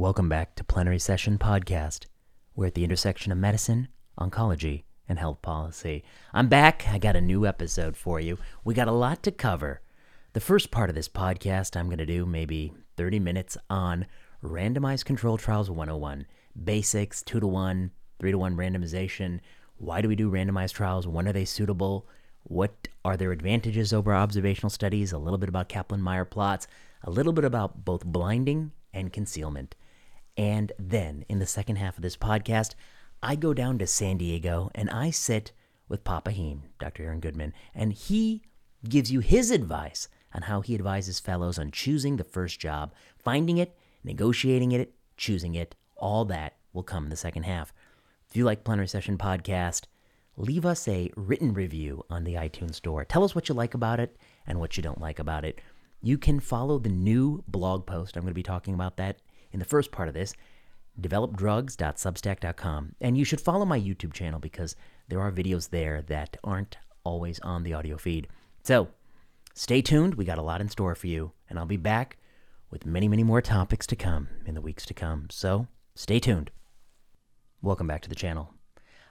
Welcome back to Plenary Session Podcast. We're at the intersection of medicine, oncology, and health policy. I'm back. I got a new episode for you. We got a lot to cover. The first part of this podcast, I'm going to do maybe 30 minutes on randomized control trials 101, basics, 2 to 1, 3 to 1 randomization. Why do we do randomized trials? When are they suitable? What are their advantages over observational studies? A little bit about Kaplan Meier plots, a little bit about both blinding and concealment. And then in the second half of this podcast, I go down to San Diego and I sit with Papa Heme, Dr. Aaron Goodman, and he gives you his advice on how he advises fellows on choosing the first job, finding it, negotiating it, choosing it. All that will come in the second half. If you like Plenary Session Podcast, leave us a written review on the iTunes Store. Tell us what you like about it and what you don't like about it. You can follow the new blog post. I'm going to be talking about that in the first part of this developdrugs.substack.com. And you should follow my YouTube channel because there are videos there that aren't always on the audio feed. So stay tuned. We got a lot in store for you. And I'll be back with many, many more topics to come in the weeks to come. So stay tuned. Welcome back to the channel.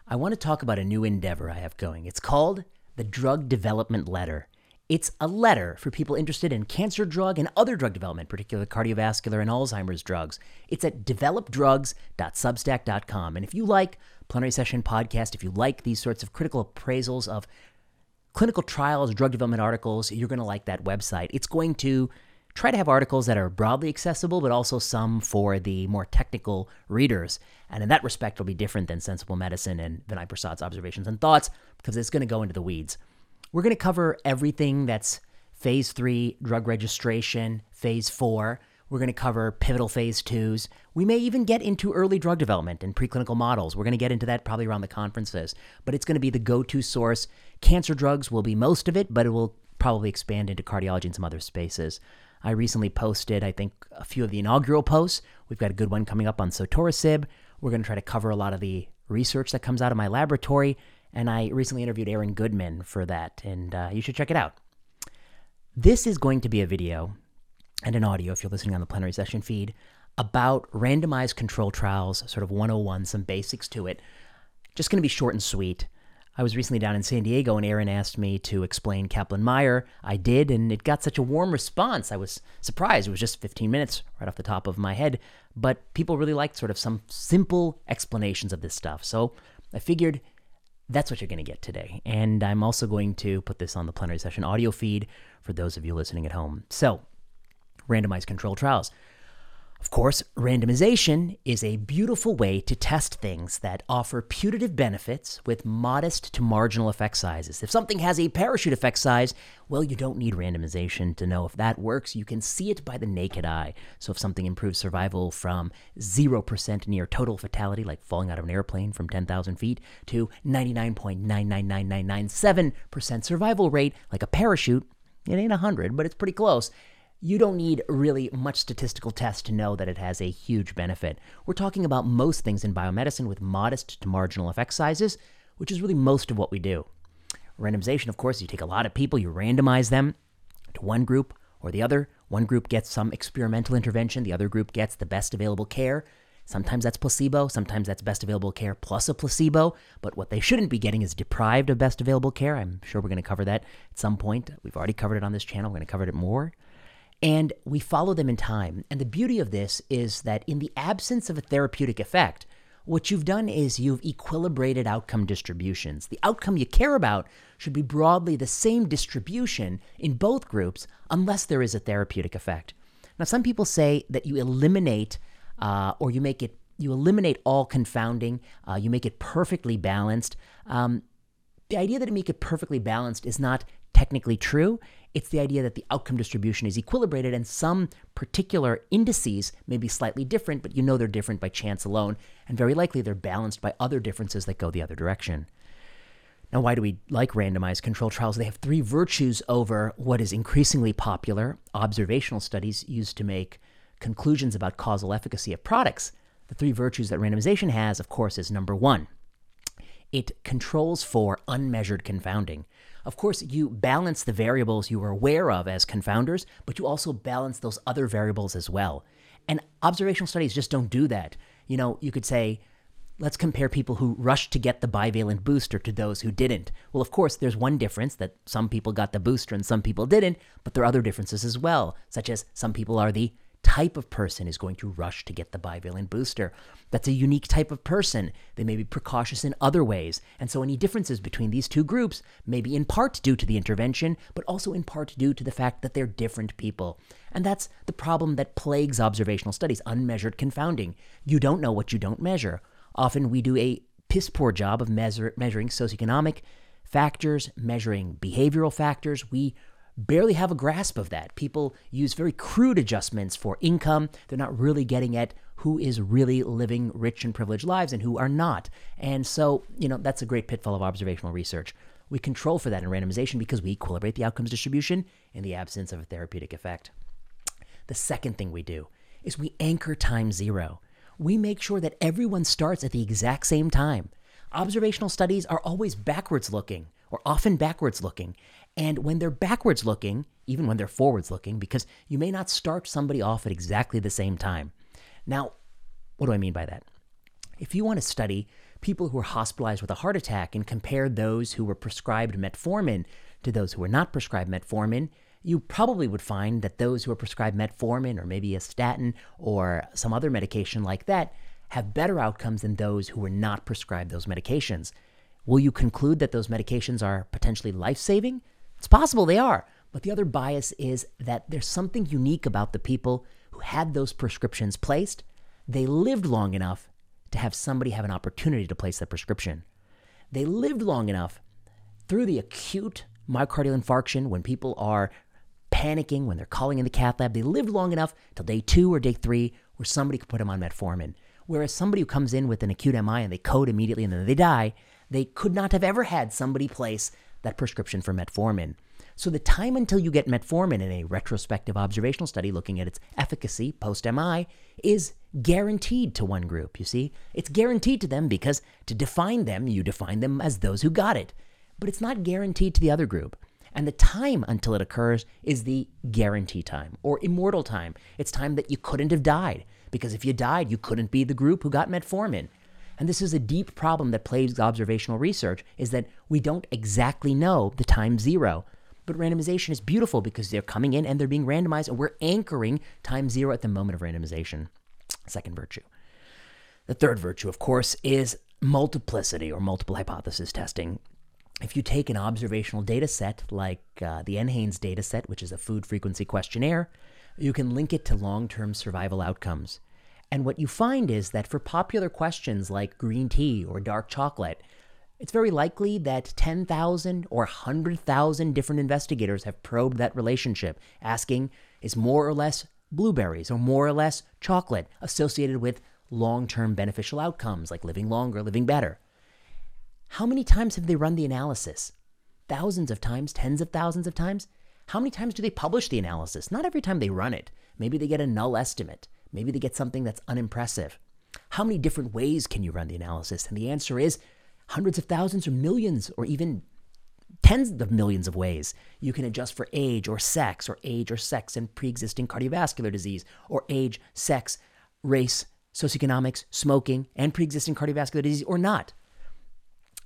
I want to talk about a new endeavor I have going. It's called the Drug Development Letter. It's a letter for people interested in cancer drug and other drug development, particularly cardiovascular and Alzheimer's drugs. It's at developdrugs.substack.com. And if you like Plenary Session Podcast, if you like these sorts of critical appraisals of clinical trials, drug development articles, you're going to like that website. It's going to try to have articles that are broadly accessible, but also some for the more technical readers. And in that respect, it'll be different than Sensible Medicine and Vinay Prasad's observations and thoughts because it's going to go into the weeds. We're going to cover everything that's phase three drug registration, phase four. We're going to cover pivotal phase twos. We may even get into early drug development and preclinical models. We're going to get into that probably around the conferences, but it's going to be the go to source. Cancer drugs will be most of it, but it will probably expand into cardiology and some other spaces. I recently posted, I think, a few of the inaugural posts. We've got a good one coming up on sotorasib. We're going to try to cover a lot of the research that comes out of my laboratory. And I recently interviewed Aaron Goodman for that, and uh, you should check it out. This is going to be a video and an audio, if you're listening on the plenary session feed, about randomized control trials, sort of 101, some basics to it. Just going to be short and sweet. I was recently down in San Diego and Aaron asked me to explain Kaplan Meier. I did, and it got such a warm response. I was surprised. It was just 15 minutes right off the top of my head, but people really liked sort of some simple explanations of this stuff. So I figured that's what you're going to get today. And I'm also going to put this on the plenary session audio feed for those of you listening at home. So, randomized control trials. Of course, randomization is a beautiful way to test things that offer putative benefits with modest to marginal effect sizes. If something has a parachute effect size, well, you don't need randomization to know if that works. You can see it by the naked eye. So, if something improves survival from 0% near total fatality, like falling out of an airplane from 10,000 feet, to 99.999997% survival rate, like a parachute, it ain't 100, but it's pretty close you don't need really much statistical test to know that it has a huge benefit. We're talking about most things in biomedicine with modest to marginal effect sizes, which is really most of what we do. Randomization, of course, you take a lot of people, you randomize them to one group or the other. One group gets some experimental intervention, the other group gets the best available care. Sometimes that's placebo, sometimes that's best available care plus a placebo, but what they shouldn't be getting is deprived of best available care. I'm sure we're going to cover that at some point. We've already covered it on this channel, we're going to cover it more and we follow them in time. And the beauty of this is that in the absence of a therapeutic effect, what you've done is you've equilibrated outcome distributions. The outcome you care about should be broadly the same distribution in both groups unless there is a therapeutic effect. Now, some people say that you eliminate uh, or you make it you eliminate all confounding, uh, you make it perfectly balanced. Um, the idea that you make it perfectly balanced is not technically true. It's the idea that the outcome distribution is equilibrated and some particular indices may be slightly different, but you know they're different by chance alone, and very likely they're balanced by other differences that go the other direction. Now, why do we like randomized control trials? They have three virtues over what is increasingly popular observational studies used to make conclusions about causal efficacy of products. The three virtues that randomization has, of course, is number one, it controls for unmeasured confounding. Of course, you balance the variables you are aware of as confounders, but you also balance those other variables as well. And observational studies just don't do that. You know, you could say, let's compare people who rushed to get the bivalent booster to those who didn't. Well, of course, there's one difference that some people got the booster and some people didn't, but there are other differences as well, such as some people are the type of person is going to rush to get the bivalent booster. That's a unique type of person. They may be precautious in other ways. And so any differences between these two groups may be in part due to the intervention, but also in part due to the fact that they're different people. And that's the problem that plagues observational studies unmeasured confounding. You don't know what you don't measure. Often we do a piss poor job of measure, measuring socioeconomic factors, measuring behavioral factors. We barely have a grasp of that. People use very crude adjustments for income. They're not really getting at who is really living rich and privileged lives and who are not. And so, you know, that's a great pitfall of observational research. We control for that in randomization because we equilibrate the outcomes distribution in the absence of a therapeutic effect. The second thing we do is we anchor time zero. We make sure that everyone starts at the exact same time. Observational studies are always backwards looking, or often backwards looking, and when they're backwards looking, even when they're forwards looking, because you may not start somebody off at exactly the same time. Now, what do I mean by that? If you want to study people who were hospitalized with a heart attack and compare those who were prescribed metformin to those who were not prescribed metformin, you probably would find that those who are prescribed metformin or maybe a statin or some other medication like that have better outcomes than those who were not prescribed those medications. Will you conclude that those medications are potentially life saving? It's possible they are. But the other bias is that there's something unique about the people who had those prescriptions placed. They lived long enough to have somebody have an opportunity to place that prescription. They lived long enough through the acute myocardial infarction when people are panicking, when they're calling in the cath lab. They lived long enough till day two or day three where somebody could put them on metformin. Whereas somebody who comes in with an acute MI and they code immediately and then they die, they could not have ever had somebody place that prescription for metformin. So the time until you get metformin in a retrospective observational study looking at its efficacy post MI is guaranteed to one group, you see? It's guaranteed to them because to define them, you define them as those who got it. But it's not guaranteed to the other group. And the time until it occurs is the guarantee time or immortal time. It's time that you couldn't have died because if you died, you couldn't be the group who got metformin. And this is a deep problem that plagues observational research is that we don't exactly know the time zero. But randomization is beautiful because they're coming in and they're being randomized and we're anchoring time zero at the moment of randomization. Second virtue. The third virtue, of course, is multiplicity or multiple hypothesis testing. If you take an observational data set like uh, the NHANES data set, which is a food frequency questionnaire, you can link it to long term survival outcomes. And what you find is that for popular questions like green tea or dark chocolate, it's very likely that 10,000 or 100,000 different investigators have probed that relationship, asking is more or less blueberries or more or less chocolate associated with long term beneficial outcomes like living longer, living better. How many times have they run the analysis? Thousands of times, tens of thousands of times? How many times do they publish the analysis? Not every time they run it. Maybe they get a null estimate. Maybe they get something that's unimpressive. How many different ways can you run the analysis? And the answer is hundreds of thousands or millions or even tens of millions of ways. You can adjust for age or sex or age or sex and pre existing cardiovascular disease or age, sex, race, socioeconomics, smoking, and pre existing cardiovascular disease or not.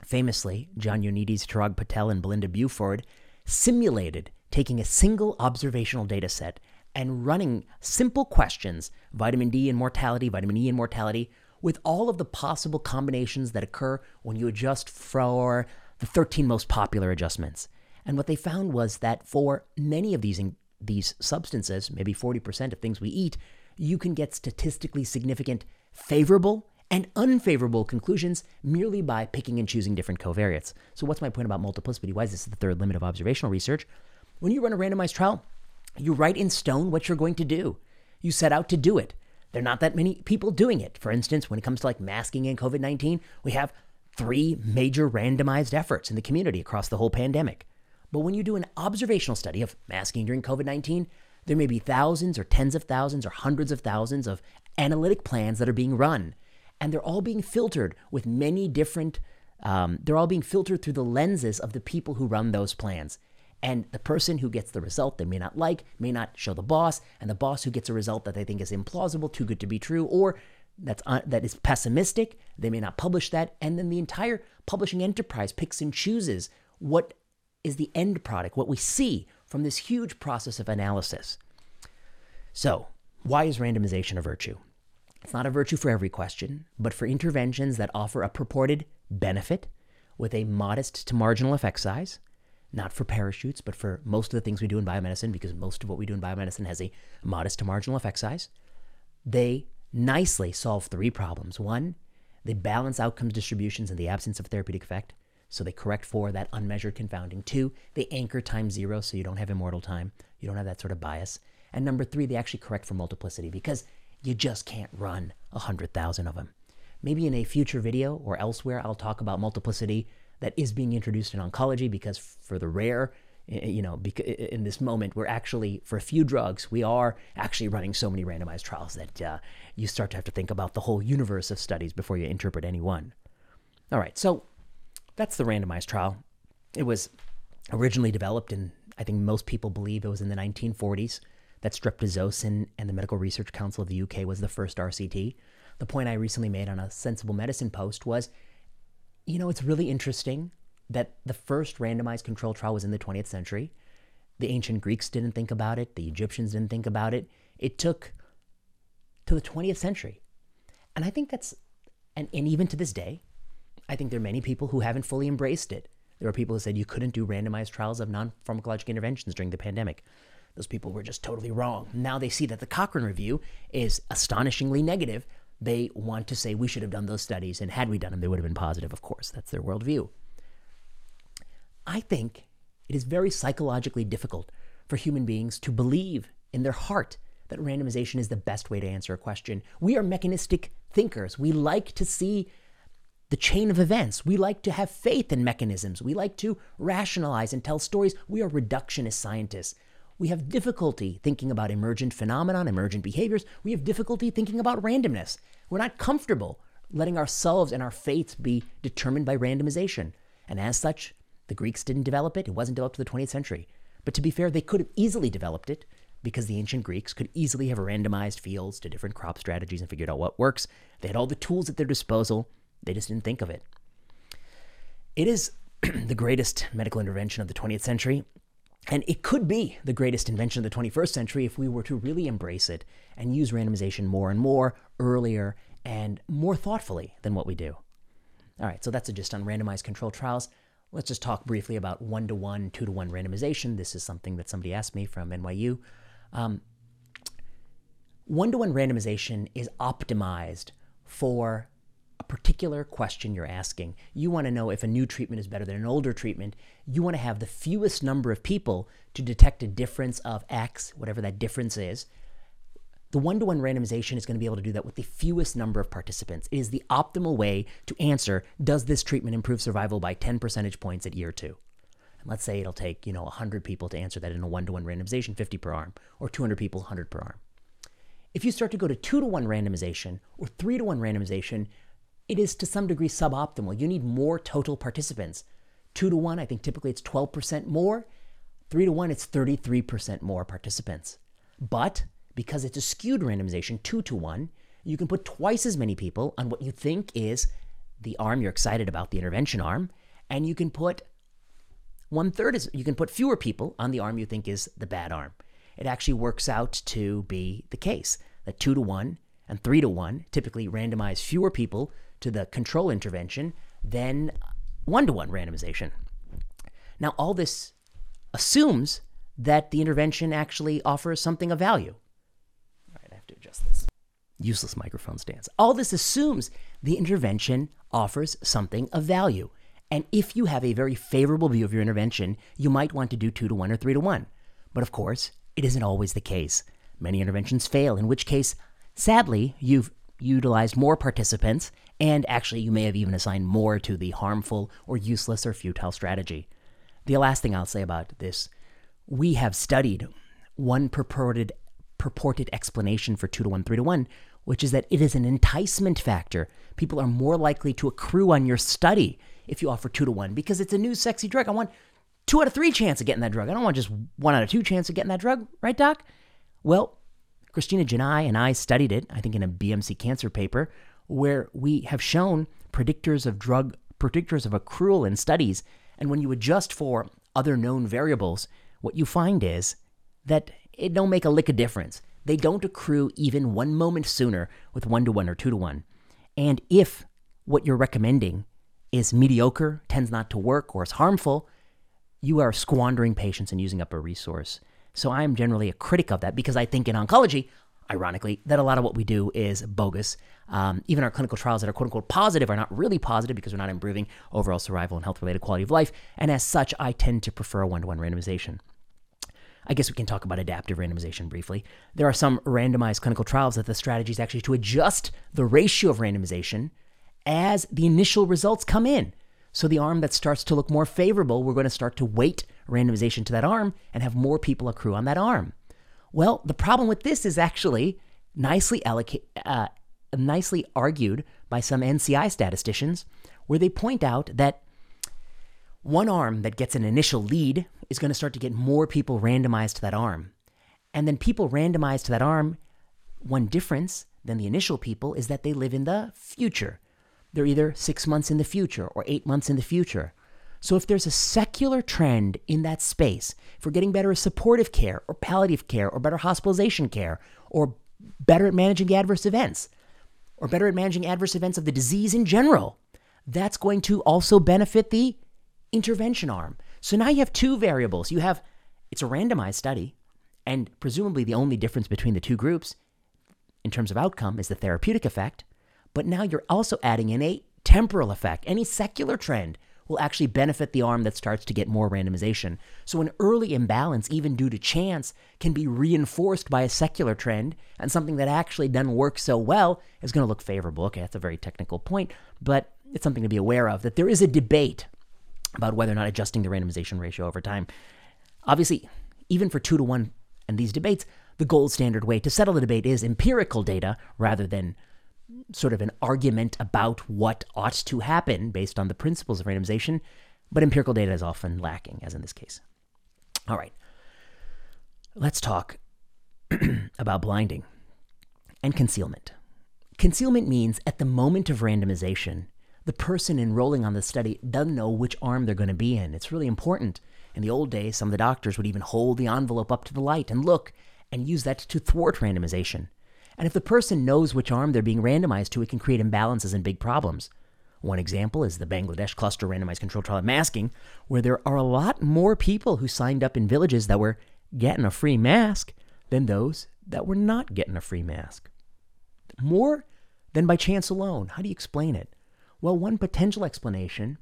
Famously, John Ioannidis, Chirag Patel, and Belinda Burford simulated taking a single observational data set and running simple questions vitamin D and mortality, vitamin E and mortality with all of the possible combinations that occur when you adjust for the 13 most popular adjustments. And what they found was that for many of these, these substances, maybe 40% of things we eat, you can get statistically significant favorable and unfavorable conclusions merely by picking and choosing different covariates. So, what's my point about multiplicity? Why is this the third limit of observational research? When you run a randomized trial, you write in stone what you're going to do. You set out to do it. There are not that many people doing it. For instance, when it comes to like masking and COVID 19, we have three major randomized efforts in the community across the whole pandemic. But when you do an observational study of masking during COVID 19, there may be thousands or tens of thousands or hundreds of thousands of analytic plans that are being run. And they're all being filtered with many different, um, they're all being filtered through the lenses of the people who run those plans. And the person who gets the result they may not like may not show the boss, and the boss who gets a result that they think is implausible, too good to be true, or that's uh, that is pessimistic, they may not publish that, and then the entire publishing enterprise picks and chooses what is the end product, what we see from this huge process of analysis. So, why is randomization a virtue? It's not a virtue for every question, but for interventions that offer a purported benefit with a modest to marginal effect size, not for parachutes, but for most of the things we do in biomedicine, because most of what we do in biomedicine has a modest to marginal effect size. They nicely solve three problems. One, they balance outcomes distributions in the absence of therapeutic effect. So they correct for that unmeasured confounding. Two, they anchor time zero so you don't have immortal time. You don't have that sort of bias. And number three, they actually correct for multiplicity because you just can't run 100,000 of them. Maybe in a future video or elsewhere, I'll talk about multiplicity that is being introduced in oncology because for the rare, eh, eh, you know, eh, in this moment, we're actually, for a few drugs, we are actually running so many randomized trials that uh, you start to have to think about the whole universe of studies before you interpret any one. All right, so that's the randomized trial. It was originally developed in, I think most people believe it was in the 1940s that streptomycin and the Medical Research Council of the UK was the first RCT. The point I recently made on a Sensible Medicine post was you know, it's really interesting that the first randomized control trial was in the 20th century. The ancient Greeks didn't think about it, the Egyptians didn't think about it. It took to the 20th century. And I think that's, and, and even to this day, I think there are many people who haven't fully embraced it. There are people who said you couldn't do randomized trials of non pharmacologic interventions during the pandemic. Those people were just totally wrong. Now they see that the Cochrane review is astonishingly negative they want to say we should have done those studies, and had we done them, they would have been positive, of course. That's their worldview. I think it is very psychologically difficult for human beings to believe in their heart that randomization is the best way to answer a question. We are mechanistic thinkers. We like to see the chain of events. We like to have faith in mechanisms. We like to rationalize and tell stories. We are reductionist scientists. We have difficulty thinking about emergent phenomenon, emergent behaviors. We have difficulty thinking about randomness. We're not comfortable letting ourselves and our faiths be determined by randomization. And as such, the Greeks didn't develop it. It wasn't developed to the 20th century. But to be fair, they could have easily developed it because the ancient Greeks could easily have randomized fields to different crop strategies and figured out what works. They had all the tools at their disposal. They just didn't think of it. It is the greatest medical intervention of the 20th century, and it could be the greatest invention of the 21st century if we were to really embrace it and use randomization more and more, earlier, and more thoughtfully than what we do. All right, so that's just on randomized controlled trials. Let's just talk briefly about one to one, two to one randomization. This is something that somebody asked me from NYU. Um, one to one randomization is optimized for a particular question you're asking. You want to know if a new treatment is better than an older treatment. You want to have the fewest number of people to detect a difference of X, whatever that difference is. The one to one randomization is going to be able to do that with the fewest number of participants. It is the optimal way to answer does this treatment improve survival by 10 percentage points at year two? And let's say it'll take, you know, 100 people to answer that in a one to one randomization, 50 per arm, or 200 people, 100 per arm. If you start to go to two to one randomization or three to one randomization, it is to some degree suboptimal. You need more total participants. Two to one, I think typically it's 12% more. Three to one, it's 33% more participants. But because it's a skewed randomization, two to one, you can put twice as many people on what you think is the arm you're excited about, the intervention arm, and you can put one third is you can put fewer people on the arm you think is the bad arm. It actually works out to be the case that two to one and three to one typically randomize fewer people to the control intervention than one to one randomization. Now, all this assumes that the intervention actually offers something of value. All right, I have to adjust this. Useless microphone stands. All this assumes the intervention offers something of value. And if you have a very favorable view of your intervention, you might want to do two to one or three to one. But of course, it isn't always the case. Many interventions fail, in which case, sadly, you've utilized more participants, and actually, you may have even assigned more to the harmful or useless or futile strategy. The last thing I'll say about this we have studied one purported, purported explanation for 2 to 1, 3 to 1, which is that it is an enticement factor. People are more likely to accrue on your study if you offer 2 to 1 because it's a new sexy drug. I want two out of three chance of getting that drug. I don't want just one out of two chance of getting that drug, right, doc? Well, Christina Janai and I studied it, I think in a BMC cancer paper, where we have shown predictors of drug, predictors of accrual in studies. And when you adjust for other known variables, what you find is that it don't make a lick of difference. They don't accrue even one moment sooner with one to one or two to one. And if what you're recommending is mediocre, tends not to work, or is harmful, you are squandering patients and using up a resource. So I'm generally a critic of that because I think in oncology, ironically, that a lot of what we do is bogus. Um, even our clinical trials that are quote unquote positive are not really positive because we're not improving overall survival and health related quality of life. And as such, I tend to prefer one to one randomization. I guess we can talk about adaptive randomization briefly. There are some randomized clinical trials that the strategy is actually to adjust the ratio of randomization as the initial results come in. So the arm that starts to look more favorable, we're going to start to weight randomization to that arm and have more people accrue on that arm. Well, the problem with this is actually nicely uh, nicely argued by some NCI statisticians, where they point out that one arm that gets an initial lead is going to start to get more people randomized to that arm. And then people randomized to that arm, one difference than the initial people is that they live in the future. They're either six months in the future or eight months in the future. So if there's a secular trend in that space for getting better at supportive care or palliative care or better hospitalization care or better at managing adverse events or better at managing adverse events of the disease in general, that's going to also benefit the intervention arm. So now you have two variables. You have it's a randomized study, and presumably the only difference between the two groups in terms of outcome is the therapeutic effect. But now you're also adding in a temporal effect. Any secular trend will actually benefit the arm that starts to get more randomization. So an early imbalance, even due to chance, can be reinforced by a secular trend, and something that actually doesn't work so well is going to look favorable. Okay, that's a very technical point, but it's something to be aware of that there is a debate about whether or not adjusting the randomization ratio over time. Obviously, even for two to one and these debates, the gold standard way to settle the debate is empirical data rather than sort of an argument about what ought to happen based on the principles of randomization, but empirical data is often lacking, as in this case. All right, let's talk about blinding and concealment. Concealment means at the moment of randomization, the person enrolling on the study doesn't know which arm they're going to be in. It's really important. In the old days, some of the doctors would even hold the envelope up to the light and look and use that to thwart randomization. And if the person knows which arm they're being randomized to, it can create imbalances and big problems. One example is the Bangladesh cluster randomized control trial masking, where there are a lot more people who signed up in villages that were getting a free mask than those that were not getting a free mask. More than by chance alone. How do you explain it? Well, one potential explanation,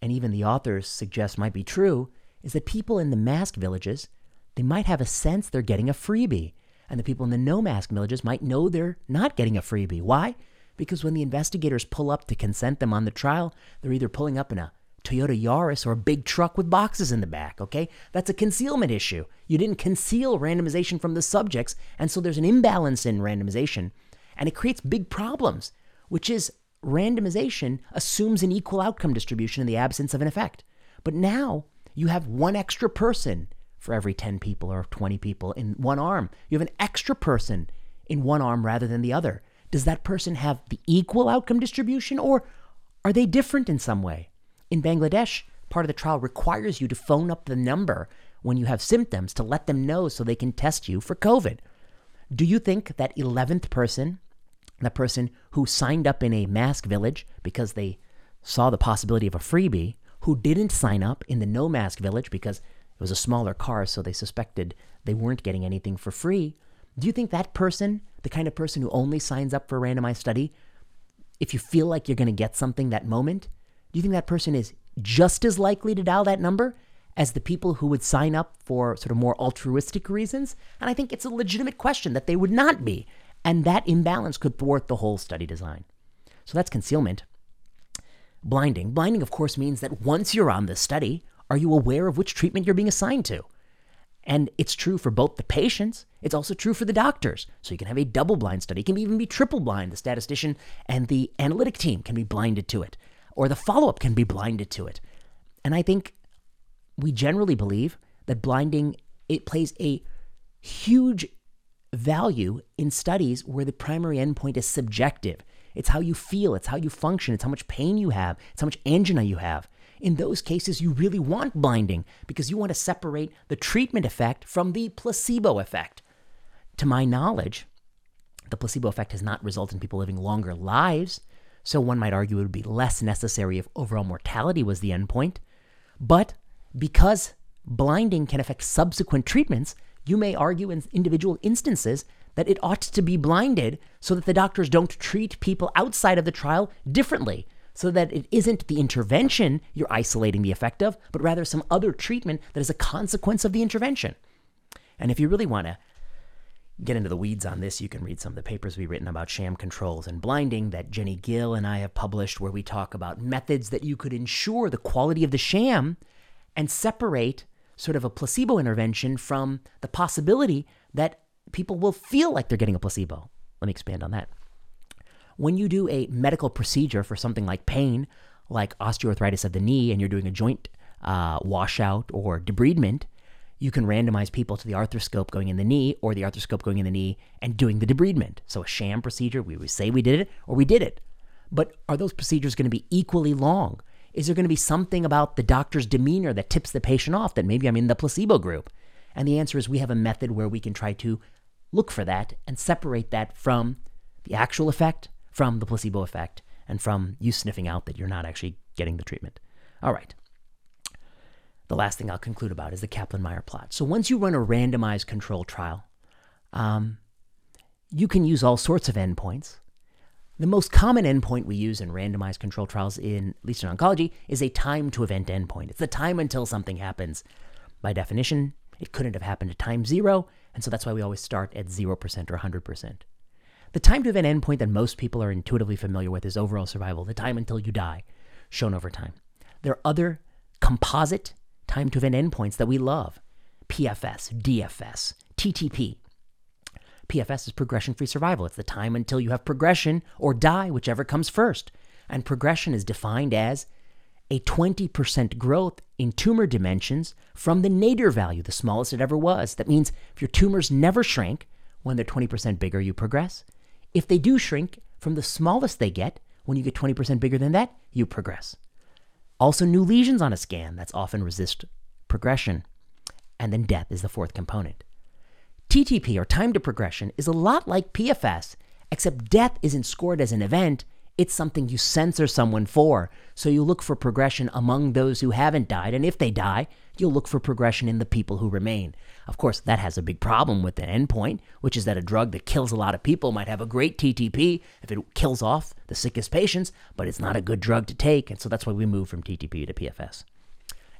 and even the authors suggest might be true, is that people in the mask villages, they might have a sense they're getting a freebie. And the people in the no mask villages might know they're not getting a freebie. Why? Because when the investigators pull up to consent them on the trial, they're either pulling up in a Toyota Yaris or a big truck with boxes in the back, okay? That's a concealment issue. You didn't conceal randomization from the subjects, and so there's an imbalance in randomization, and it creates big problems, which is randomization assumes an equal outcome distribution in the absence of an effect. But now you have one extra person for every 10 people or 20 people in one arm. You have an extra person in one arm rather than the other. Does that person have the equal outcome distribution or are they different in some way? In Bangladesh, part of the trial requires you to phone up the number when you have symptoms to let them know so they can test you for COVID. Do you think that 11th person the person who signed up in a mask village because they saw the possibility of a freebie, who didn't sign up in the no mask village because was a smaller car, so they suspected they weren't getting anything for free. Do you think that person, the kind of person who only signs up for a randomized study, if you feel like you're going to get something that moment, do you think that person is just as likely to dial that number as the people who would sign up for sort of more altruistic reasons? And I think it's a legitimate question that they would not be. And that imbalance could thwart the whole study design. So that's concealment. Blinding. Blinding, of course, means that once you're on the study, are you aware of which treatment you're being assigned to? And it's true for both the patients, it's also true for the doctors. So you can have a double blind study, it can even be triple blind. The statistician and the analytic team can be blinded to it, or the follow up can be blinded to it. And I think we generally believe that blinding it plays a huge value in studies where the primary endpoint is subjective. It's how you feel, it's how you function, it's how much pain you have, it's how much angina you have. In those cases, you really want blinding because you want to separate the treatment effect from the placebo effect. To my knowledge, the placebo effect has not resulted in people living longer lives, so one might argue it would be less necessary if overall mortality was the endpoint. But because blinding can affect subsequent treatments, you may argue in individual instances that it ought to be blinded so that the doctors don't treat people outside of the trial differently, so that it isn't the intervention you're isolating the effect of, but rather some other treatment that is a consequence of the intervention. And if you really want to get into the weeds on this, you can read some of the papers we've written about sham controls and blinding that Jenny Gill and I have published, where we talk about methods that you could ensure the quality of the sham and separate sort of a placebo intervention from the possibility that people will feel like they're getting a placebo. Let me expand on that. When you do a medical procedure for something like pain, like osteoarthritis of the knee, and you're doing a joint uh, washout or debridement, you can randomize people to the arthroscope going in the knee or the arthroscope going in the knee and doing the debridement. So a sham procedure, we would say we did it or we did it. But are those procedures going to be equally long? Is there going to be something about the doctor's demeanor that tips the patient off that maybe I'm in the placebo group? And the answer is we have a method where we can try to look for that and separate that from the actual effect, from the placebo effect, and from you sniffing out that you're not actually getting the treatment. All right. The last thing I'll conclude about is the Kaplan Meier plot. So once you run a randomized control trial, um, you can use all sorts of endpoints. The most common endpoint we use in randomized control trials, in at least in oncology, is a time to event endpoint. It's the time until something happens. By definition, it couldn't have happened at time zero, and so that's why we always start at 0% or 100%. The time to event endpoint that most people are intuitively familiar with is overall survival, the time until you die, shown over time. There are other composite time to event endpoints that we love PFS, DFS, TTP, PFS is progression free survival. It's the time until you have progression or die, whichever comes first. And progression is defined as a 20% growth in tumor dimensions from the nadir value, the smallest it ever was. That means if your tumors never shrink, when they're 20% bigger, you progress. If they do shrink from the smallest they get, when you get 20% bigger than that, you progress. Also, new lesions on a scan, that's often RECIST progression. And then death is the fourth component. TTP, or time to progression, is a lot like PFS, except death isn't scored as an event, it's something you censor someone for. So you look for progression among those who haven't died, and if they die, you'll look for progression in the people who remain. Of course, that has a big problem with the endpoint, which is that a drug that kills a lot of people might have a great TTP if it kills off the sickest patients, but it's not a good drug to take, and so that's why we move from TTP to PFS.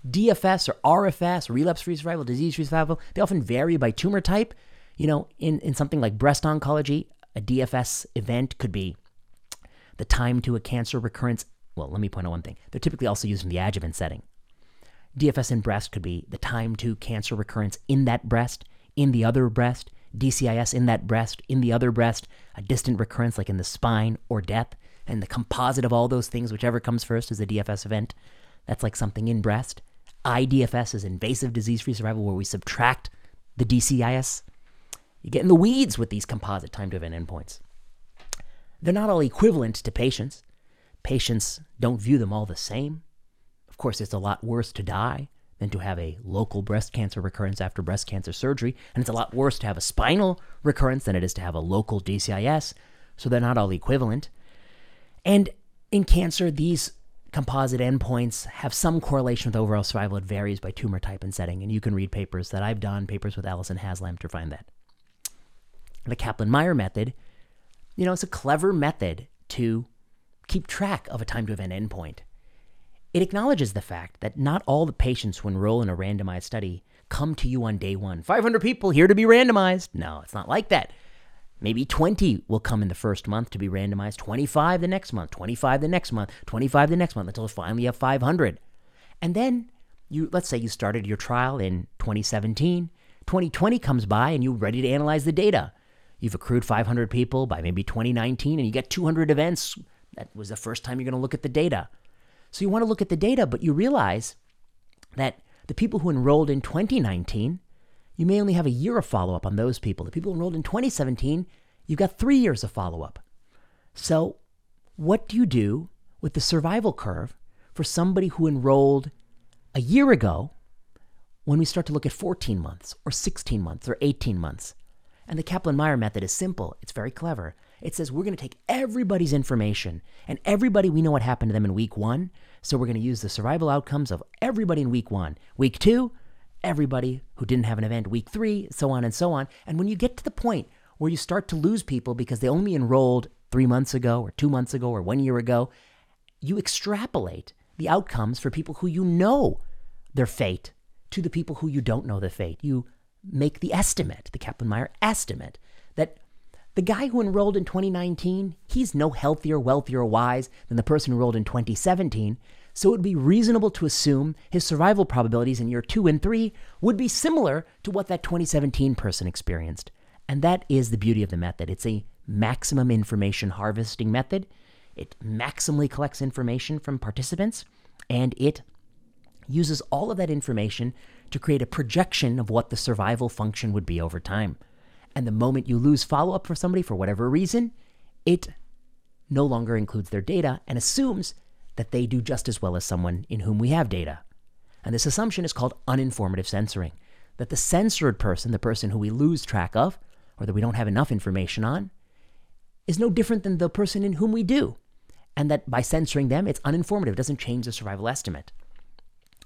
DFS or RFS, relapse free survival, disease free survival, they often vary by tumor type. You know, in, in something like breast oncology, a DFS event could be the time to a cancer recurrence. Well, let me point out one thing. They're typically also used in the adjuvant setting. DFS in breast could be the time to cancer recurrence in that breast, in the other breast, DCIS in that breast, in the other breast, a distant recurrence like in the spine or death, and the composite of all those things, whichever comes first, is a DFS event. That's like something in breast. IDFS is invasive disease free survival, where we subtract the DCIS. You get in the weeds with these composite time to event endpoints. They're not all equivalent to patients. Patients don't view them all the same. Of course, it's a lot worse to die than to have a local breast cancer recurrence after breast cancer surgery, and it's a lot worse to have a spinal recurrence than it is to have a local DCIS, so they're not all equivalent. And in cancer, these composite endpoints have some correlation with overall survival. It varies by tumor type and setting, and you can read papers that I've done, papers with Alyson Haslam to find that. The Kaplan Meier method, you know, it's a clever method to keep track of a time to event endpoint. It acknowledges the fact that not all the patients who enroll in a randomized study come to you on day one. 500 people here to be randomized. No, it's not like that. Maybe 20 will come in the first month to be randomized, 25 the next month, 25 the next month, 25 the next month until finally you have 500. And then you let's say you started your trial in 2017, 2020 comes by and you're ready to analyze the data. You've accrued 500 people by maybe 2019 and you get 200 events. That was the first time you're going to look at the data. So you want to look at the data, but you realize that The people who enrolled in 2019, you may only have a year of follow up on those people. The people enrolled in 2017, you've got three years of follow up. So, what do you do with the survival curve for somebody who enrolled a year ago when we start to look at 14 months or 16 months or 18 months? And the Kaplan Meier method is simple, it's very clever. It says we're going to take everybody's information and everybody we know what happened to them in week one. So we're going to use the survival outcomes of everybody in week one. Week two, everybody who didn't have an event. Week three, so on and so on. And when you get to the point where you start to lose people because they only enrolled three months ago or two months ago or one year ago, you extrapolate the outcomes for people who you know their fate to the people who you don't know their fate. You make the estimate, the Kaplan Meier estimate, that the guy who enrolled in 2019, he's no healthier, wealthier, wise than the person who enrolled in 2017. So it would be reasonable to assume his survival probabilities in year two and three would be similar to what that 2017 person experienced. And that is the beauty of the method. It's a maximum information harvesting method. It maximally collects information from participants and it uses all of that information to create a projection of what the survival function would be over time. And the moment you lose follow up for somebody for whatever reason, it no longer includes their data and assumes that they do just as well as someone in whom we have data. And this assumption is called uninformative censoring that the censored person, the person who we lose track of, or that we don't have enough information on, is no different than the person in whom we do. And that by censoring them, it's uninformative, it doesn't change the survival estimate.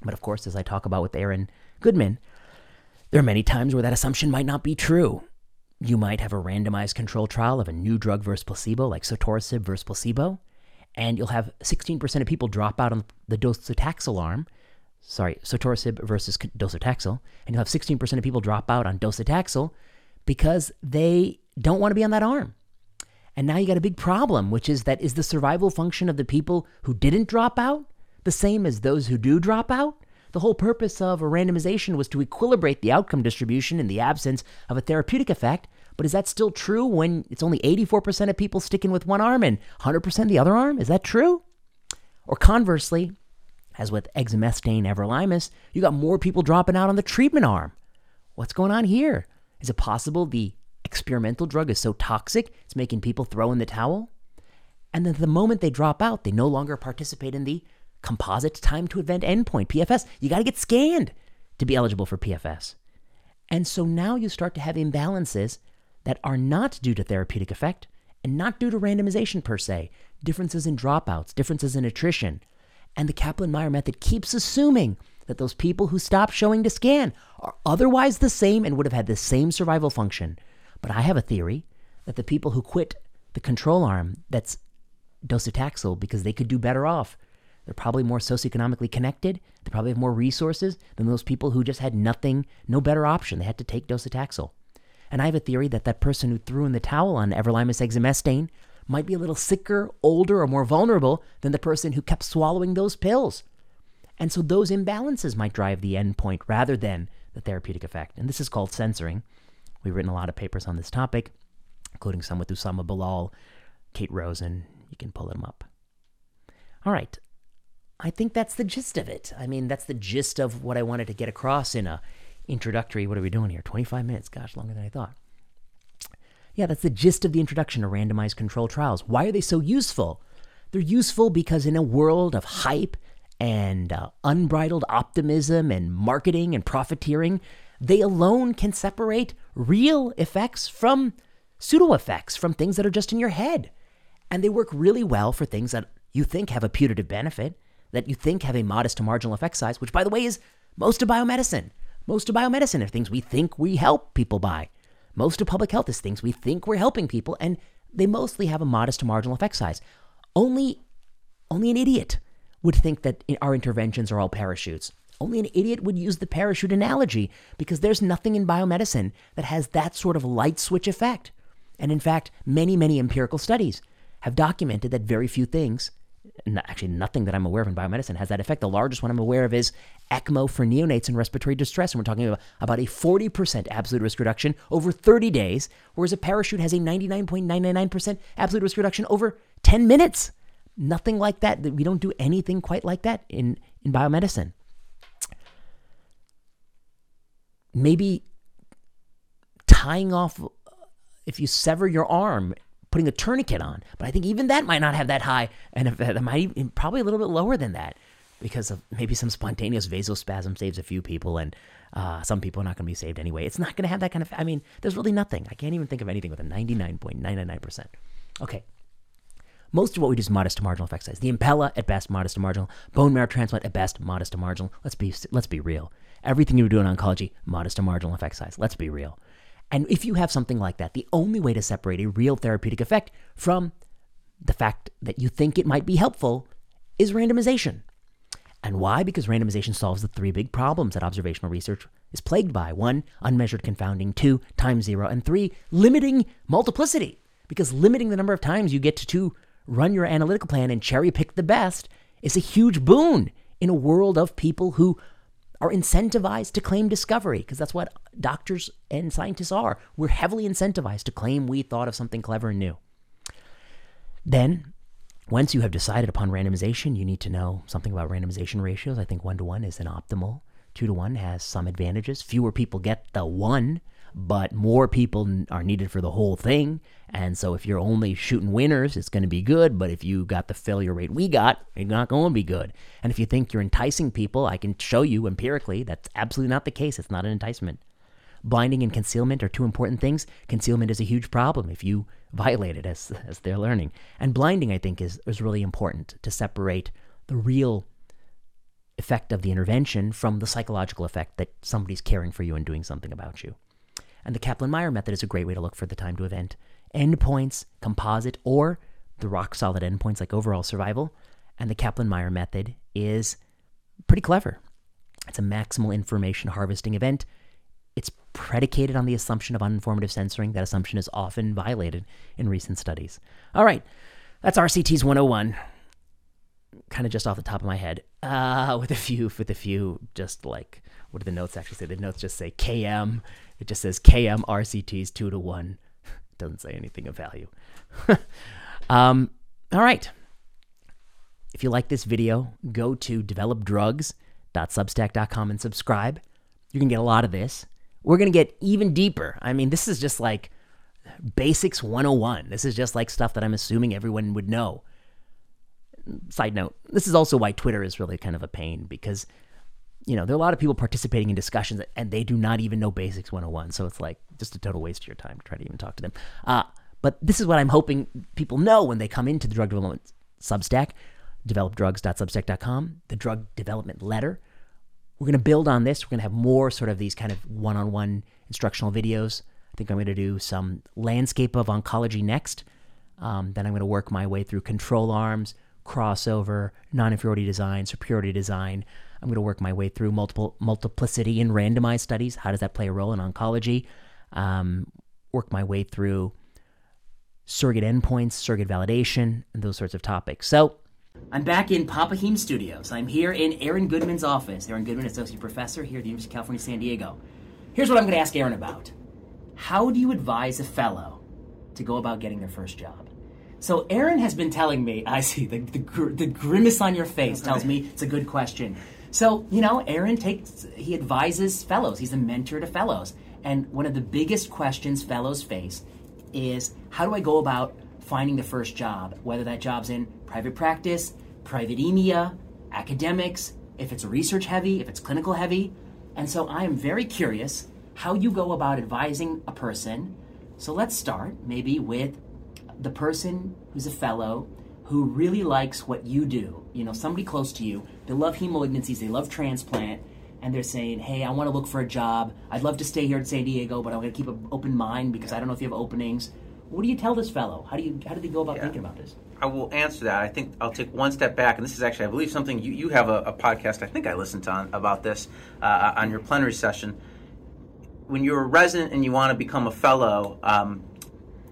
But of course, as I talk about with Aaron Goodman, there are many times where that assumption might not be true. You might have a randomized control trial of a new drug versus placebo, like sotorasib versus placebo, and you'll have 16% of people drop out on the docetaxel arm. Sorry, sotorasib versus docetaxel, and you'll have 16% of people drop out on docetaxel because they don't want to be on that arm. And now you got a big problem, which is that is the survival function of the people who didn't drop out the same as those who do drop out? The whole purpose of a randomization was to equilibrate the outcome distribution in the absence of a therapeutic effect. But is that still true when it's only 84% of people sticking with one arm and 100% the other arm? Is that true? Or conversely, as with exemestane everolimus, you got more people dropping out on the treatment arm. What's going on here? Is it possible the experimental drug is so toxic it's making people throw in the towel? And then the moment they drop out, they no longer participate in the composite time to event endpoint, PFS. You got to get scanned to be eligible for PFS. And so now you start to have imbalances that are not due to therapeutic effect and not due to randomization per se, differences in dropouts, differences in attrition. And the Kaplan Meier method keeps assuming that those people who stop showing to scan are otherwise the same and would have had the same survival function. But I have a theory that the people who quit the control arm that's docetaxel because they could do better off they're probably more socioeconomically connected. They probably have more resources than those people who just had nothing, no better option. They had to take docetaxel. And I have a theory that that person who threw in the towel on everolimus exemestane might be a little sicker, older, or more vulnerable than the person who kept swallowing those pills. And so those imbalances might drive the endpoint rather than the therapeutic effect. And this is called censoring. We've written a lot of papers on this topic, including some with Usama Bilal, Kate Rosen. You can pull them up. All right. I think that's the gist of it. I mean, that's the gist of what I wanted to get across in a introductory. What are we doing here? 25 minutes. Gosh, longer than I thought. Yeah, that's the gist of the introduction to randomized control trials. Why are they so useful? They're useful because in a world of hype and uh, unbridled optimism and marketing and profiteering, they alone can separate real effects from pseudo effects, from things that are just in your head. And they work really well for things that you think have a putative benefit that you think have a modest to marginal effect size, which, by the way, is most of biomedicine. Most of biomedicine are things we think we help people by. Most of public health is things we think we're helping people, and they mostly have a modest to marginal effect size. Only, only an idiot would think that our interventions are all parachutes. Only an idiot would use the parachute analogy because there's nothing in biomedicine that has that sort of light switch effect. And in fact, many, many empirical studies have documented that very few things actually nothing that I'm aware of in biomedicine has that effect. The largest one I'm aware of is ECMO for neonates in respiratory distress. And we're talking about, about a 40% absolute risk reduction over 30 days, whereas a parachute has a 99.999% absolute risk reduction over 10 minutes. Nothing like that. We don't do anything quite like that in, in biomedicine. maybe tying off if you sever your arm putting a tourniquet on but i think even that might not have that high and if, that might even, probably a little bit lower than that because of maybe some spontaneous vasospasm saves a few people and uh, some people are not going to be saved anyway it's not going to have that kind of i mean there's really nothing i can't even think of anything with a 99.999% okay most of what we do is modest to marginal effect size. The Impella at best modest to marginal. Bone marrow transplant at best modest to marginal. Let's be let's be real. Everything you do in oncology modest to marginal effect size. Let's be real. And if you have something like that, the only way to separate a real therapeutic effect from the fact that you think it might be helpful is randomization. And why? Because randomization solves the three big problems that observational research is plagued by. One, unmeasured confounding. Two, time zero. And three, limiting multiplicity. Because limiting the number of times you get to two run your analytical plan and cherry pick the best is a huge boon in a world of people who are incentivized to claim discovery because that's what doctors and scientists are. We're heavily incentivized to claim we thought of something clever and new. Then, once you have decided upon randomization, you need to know something about randomization ratios. I think one to one is an optimal. Two to one has some advantages. Fewer people get the one but more people are needed for the whole thing. And so if you're only shooting winners, it's going to be good. But if you got the failure rate we got, it's not going to be good. And if you think you're enticing people, I can show you empirically that's absolutely not the case. It's not an enticement. Blinding and concealment are two important things. Concealment is a huge problem if you violate it, as, as they're learning. And blinding, I think, is, is really important to separate the real effect of the intervention from the psychological effect that somebody's caring for you and doing something about you. And the Kaplan Meier method is a great way to look for the time to event endpoints, composite, or the rock solid endpoints like overall survival. And the Kaplan Meier method is pretty clever. It's a maximal information harvesting event. It's predicated on the assumption of uninformative censoring. That assumption is often violated in recent studies. All right, that's RCTs 101. Kind of just off the top of my head, uh, with a few, with a few, just like what do the notes actually say? The notes just say KM it just says KM RCTs two to one. Doesn't say anything of value. um, all right. If you like this video, go to developdrugs.substack.com and subscribe. You can get a lot of this. We're going to get even deeper. I mean, this is just like basics 101. This is just like stuff that I'm assuming everyone would know. Side note, this is also why Twitter is really kind of a pain because you know, there are a lot of people participating in discussions and they do not even know Basics 101. So it's like just a total waste of your time to try to even talk to them. Uh, but this is what I'm hoping people know when they come into the drug development Substack, developdrugs.substack.com, the drug development letter. We're going to build on this. We're going to have more sort of these kind of one on one instructional videos. I think I'm going to do some landscape of oncology next. Um, then I'm going to work my way through control arms, crossover, non inferiority design, superiority design. I'm going to work my way through multiple multiplicity in randomized studies. How does that play a role in oncology? Um, work my way through surrogate endpoints, surrogate validation, and those sorts of topics. So I'm back in Papa Heme Studios. I'm here in Aaron Goodman's office. Aaron Goodman, associate professor here at the University of California, San Diego. Here's what I'm going to ask Aaron about. How do you advise a fellow to go about getting their first job? So Aaron has been telling me, I see the, the, the grimace on your face tells me it's a good question. So, you know, Aaron takes, he advises fellows. He's a mentor to fellows. And one of the biggest questions fellows face is how do I go about finding the first job, whether that job's in private practice, private emia, academics, if it's research heavy, if it's clinical heavy. And so I am very curious how you go about advising a person. So let's start maybe with the person who's a fellow who really likes what you do, you know, somebody close to you, they love heme malignancies, they love transplant, and they're saying, hey, I want to look for a job. I'd love to stay here in San Diego, but I'm going to keep an open mind because I don't know if you have openings. What do you tell this fellow? How do you how do they go about yeah. thinking about this? I will answer that. I think I'll take one step back, and this is actually, I believe, something you, you have a, a podcast. I think I listened to on, about this uh, on your plenary session. When you're a resident and you want to become a fellow, um,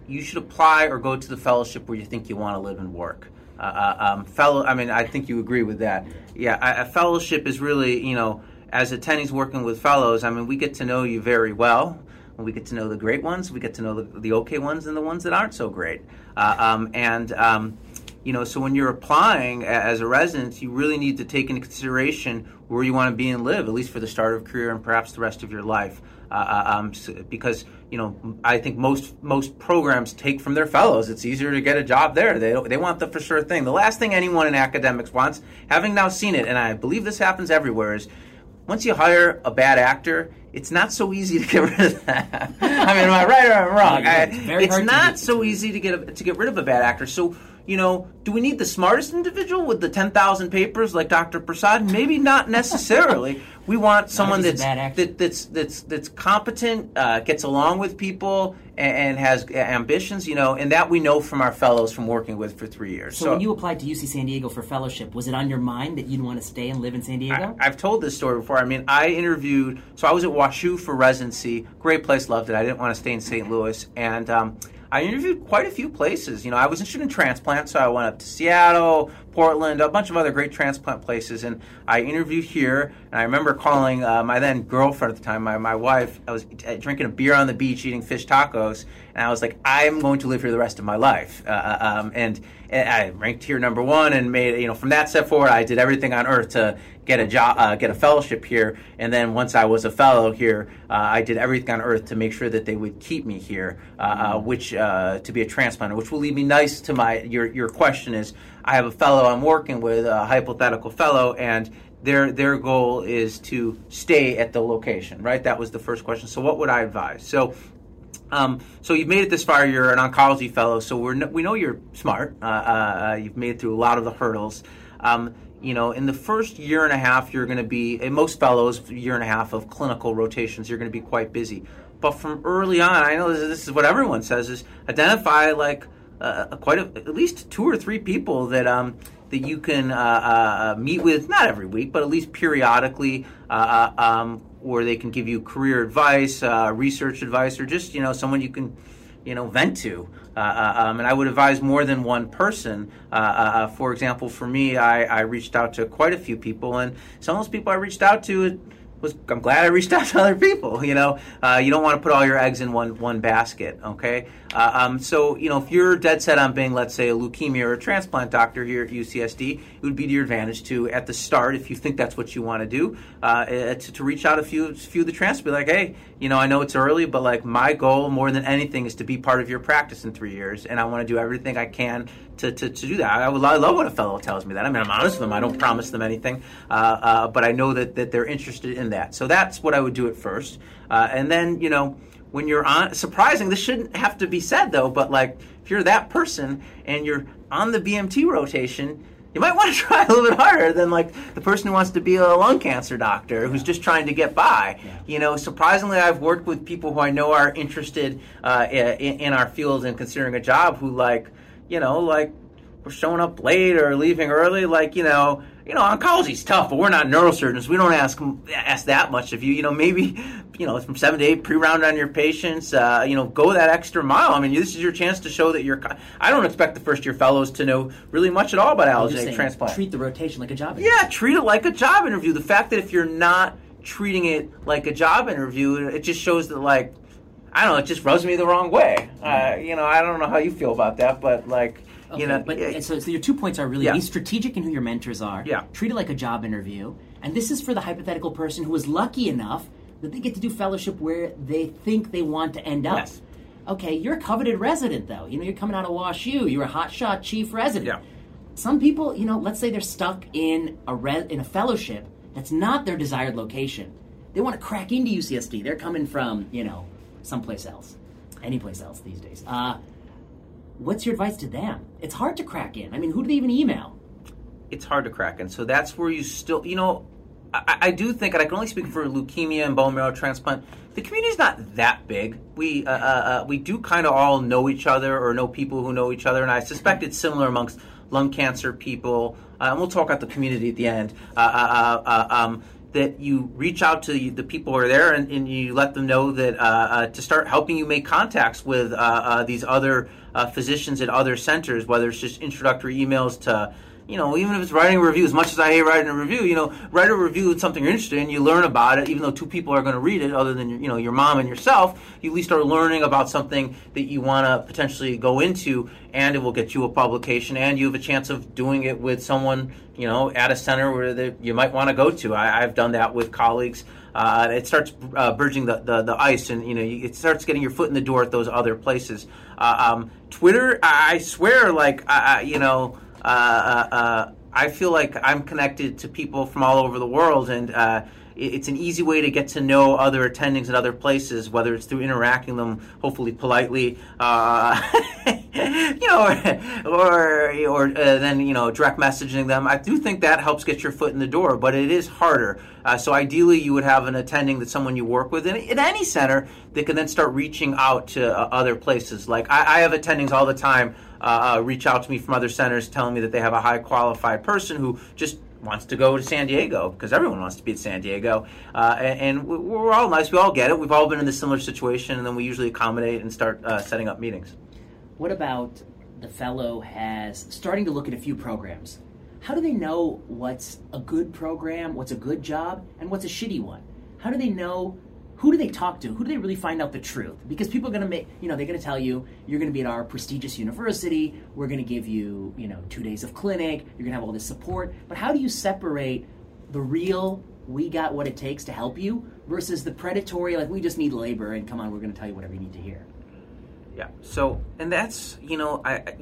you should apply or go to the fellowship where you think you want to live and work. Uh, uh, um, fellow, I mean, I think you agree with that. Yeah, a, fellowship is really, you know, as attendees working with fellows. I mean, we get to know you very well. We get to know the great ones. We get to know the, the okay ones and the ones that aren't so great. Uh, um, and um, you know, so when you're applying as a resident, you really need to take into consideration where you want to be and live, at least for the start of career and perhaps the rest of your life. Uh, uh um, because you know, I think most most programs take from their fellows. It's easier to get a job there. They they want the for sure thing. The last thing anyone in academics wants, having now seen it, and I believe this happens everywhere, is once you hire a bad actor, it's not so easy to get rid of that. I mean, am I right or am I wrong? it's, it's not so easy to get a, to get rid of a bad actor. So you know, do we need the smartest individual with the 10,000 papers like Dr. Prasad? Maybe not necessarily. we want someone that's, that, that's, that's, that's competent, uh, gets along with people, and, and, has ambitions, you know, and that we know from our fellows from working with for three years. So, so when you applied to UC San Diego for fellowship, was it on your mind that you'd want to stay and live in San Diego? I, have told this story before. I mean, I interviewed, so I was at WashU for residency. Great place, loved it. I didn't want to stay in St. Louis. And, um, I interviewed quite a few places. You know, I was interested in transplant, so I went up to Seattle, Portland, a bunch of other great transplant places, and I interviewed here. And I remember calling uh, my then girlfriend at the time, my, my wife. I was drinking a beer on the beach, eating fish tacos, and I was like, I'm going to live here the rest of my life. Uh, uh um, and, and, I ranked here number one, and made you know from that step forward, I did everything on earth to get a job, uh, get a fellowship here. And then once I was a fellow here, uh, I did everything on earth to make sure that they would keep me here, uh, uh which uh, to be a transplanter. Which will lead me nice to my your your question is I have a fellow I'm working with, a hypothetical fellow, and their their goal is to stay at the location. Right, that was the first question. So what would I advise? So. Um, so you've made it this far. You're an oncology fellow, so we're we know you're smart. Uh, uh, you've made it through a lot of the hurdles. Um, you know, in the first year and a half, you're going to be, in most fellows, year and a half of clinical rotations, you're going to be quite busy. But from early on, I know this is what everyone says: is identify like uh, quite a, at least two or three people that um, that you can uh, uh, meet with, not every week, but at least periodically, uh, uh, um, where they can give you career advice, uh, research advice, or just you know someone you can you know vent to. Uh, uh, um, and I would advise more than one person. Uh, for example, for me, I, I, reached out to quite a few people, and some of those people I reached out to was I'm glad I reached out to other people. You know, uh, you don't want to put all your eggs in one one basket. Okay, uh, um, so you know if you're dead set on being, let's say, a leukemia or a transplant doctor here at UCSD, it would be to your advantage to at the start, if you think that's what you want to do, uh, to, to, reach out a few few of the transplants, be like, hey, you know, I know it's early, but like my goal more than anything is to be part of your practice in three years, and I want to do everything I can to, to, to do that. I, I love when a fellow tells me that. I mean, I'm honest with them. I don't promise them anything, uh, uh, but I know that, that they're interested in that. So that's what I would do at first. Uh, and then, you know, when you're on, surprising, this shouldn't have to be said though, but like if you're that person and you're on the BMT rotation, you might want to try a little bit harder than like the person who wants to be a lung cancer doctor who's just trying to get by. Yeah. You know, surprisingly, I've worked with people who I know are interested uh, in, in, our field and considering a job who like you know, like we're showing up late or leaving early. Like, you know, you know, oncology's tough, but we're not neurosurgeons. We don't ask ask that much of you. You know, maybe, you know, from seven to eight pre-round on your patients. Uh, you know, go that extra mile. I mean, this is your chance to show that you're. I don't expect the first year fellows to know really much at all about allogeneic transplant. Treat the rotation like a job. Interview. Yeah, treat it like a job interview. The fact that if you're not treating it like a job interview, it just shows that like. I don't know. It just rubs me the wrong way. Uh, you know, I don't know how you feel about that, but like, Okay, you know, but yeah. so, so your two points are really yeah. be strategic in who your mentors are. Yeah. Treat it like a job interview, and this is for the hypothetical person who is lucky enough that they get to do fellowship where they think they want to end up. Yes. Okay, you're a coveted resident though. You know, you're coming out of WashU. You're a hotshot chief resident. Yeah. Some people, you know, let's say they're stuck in a re- in a fellowship that's not their desired location. They want to crack into UCSD. They're coming from, you know, someplace else, any place else these days. Uh, what's your advice to them? It's hard to crack in. I mean, who do they even email? It's hard to crack in. So that's where you still, you know, I, I do think, and I can only speak for leukemia and bone marrow transplant. The community is not that big. We uh, uh, uh we do kind of all know each other or know people who know each other, and I suspect it's similar amongst lung cancer people. Uh, and we'll talk about the community at the end. Uh, uh, um, that you reach out to the people who are there and, and you let them know that uh, uh, to start helping you make contacts with uh these other uh, physicians at other centers, whether it's just introductory emails to you know, even if it's writing a review, as much as I hate writing a review, you know, write a review of something you're interested in. You learn about it, even though two people are going to read it, other than you know your mom and yourself. You at least are learning about something that you want to potentially go into, and it will get you a publication, and you have a chance of doing it with someone, you know, at a center where they, you might want to go to. I, I've done that with colleagues. Uh, it starts uh, bridging the, the, the, ice, and you know it starts getting your foot in the door at those other places. Uh, um, Twitter, I swear, like I, you know, uh, uh, uh, I feel like I'm connected to people from all over the world, and uh, it's an easy way to get to know other attendings at other places, whether it's through interacting them, hopefully politely, uh, you know, or or, uh, then you know direct messaging them. I do think that helps get your foot in the door, but it is harder. Uh, so ideally, you would have an attending that someone you work with in, in any center that can then start reaching out to uh, other places. Like I, I have attendings all the time. Uh, uh, reach out to me from other centers telling me that they have a high qualified person who just wants to go to San Diego because everyone wants to be at San Diego, uh, and, and, we're all nice. We all get it. We've all been in this similar situation, and then we usually accommodate and start uh, setting up meetings. What about the fellow has starting to look at a few programs? How do they know what's a good program, what's a good job, and what's a shitty one? How do they know who do they talk to? Who do they really find out the truth? Because people are going to make, you know, they're going to tell you, you're going to be at our prestigious university, we're going to give you, you know, two days of clinic, you're going to have all this support. But how do you separate the real, we got what it takes to help you, versus the predatory, like, we just need labor and come on, we're going to tell you whatever you need to hear? Yeah. So, and that's, you know, I, I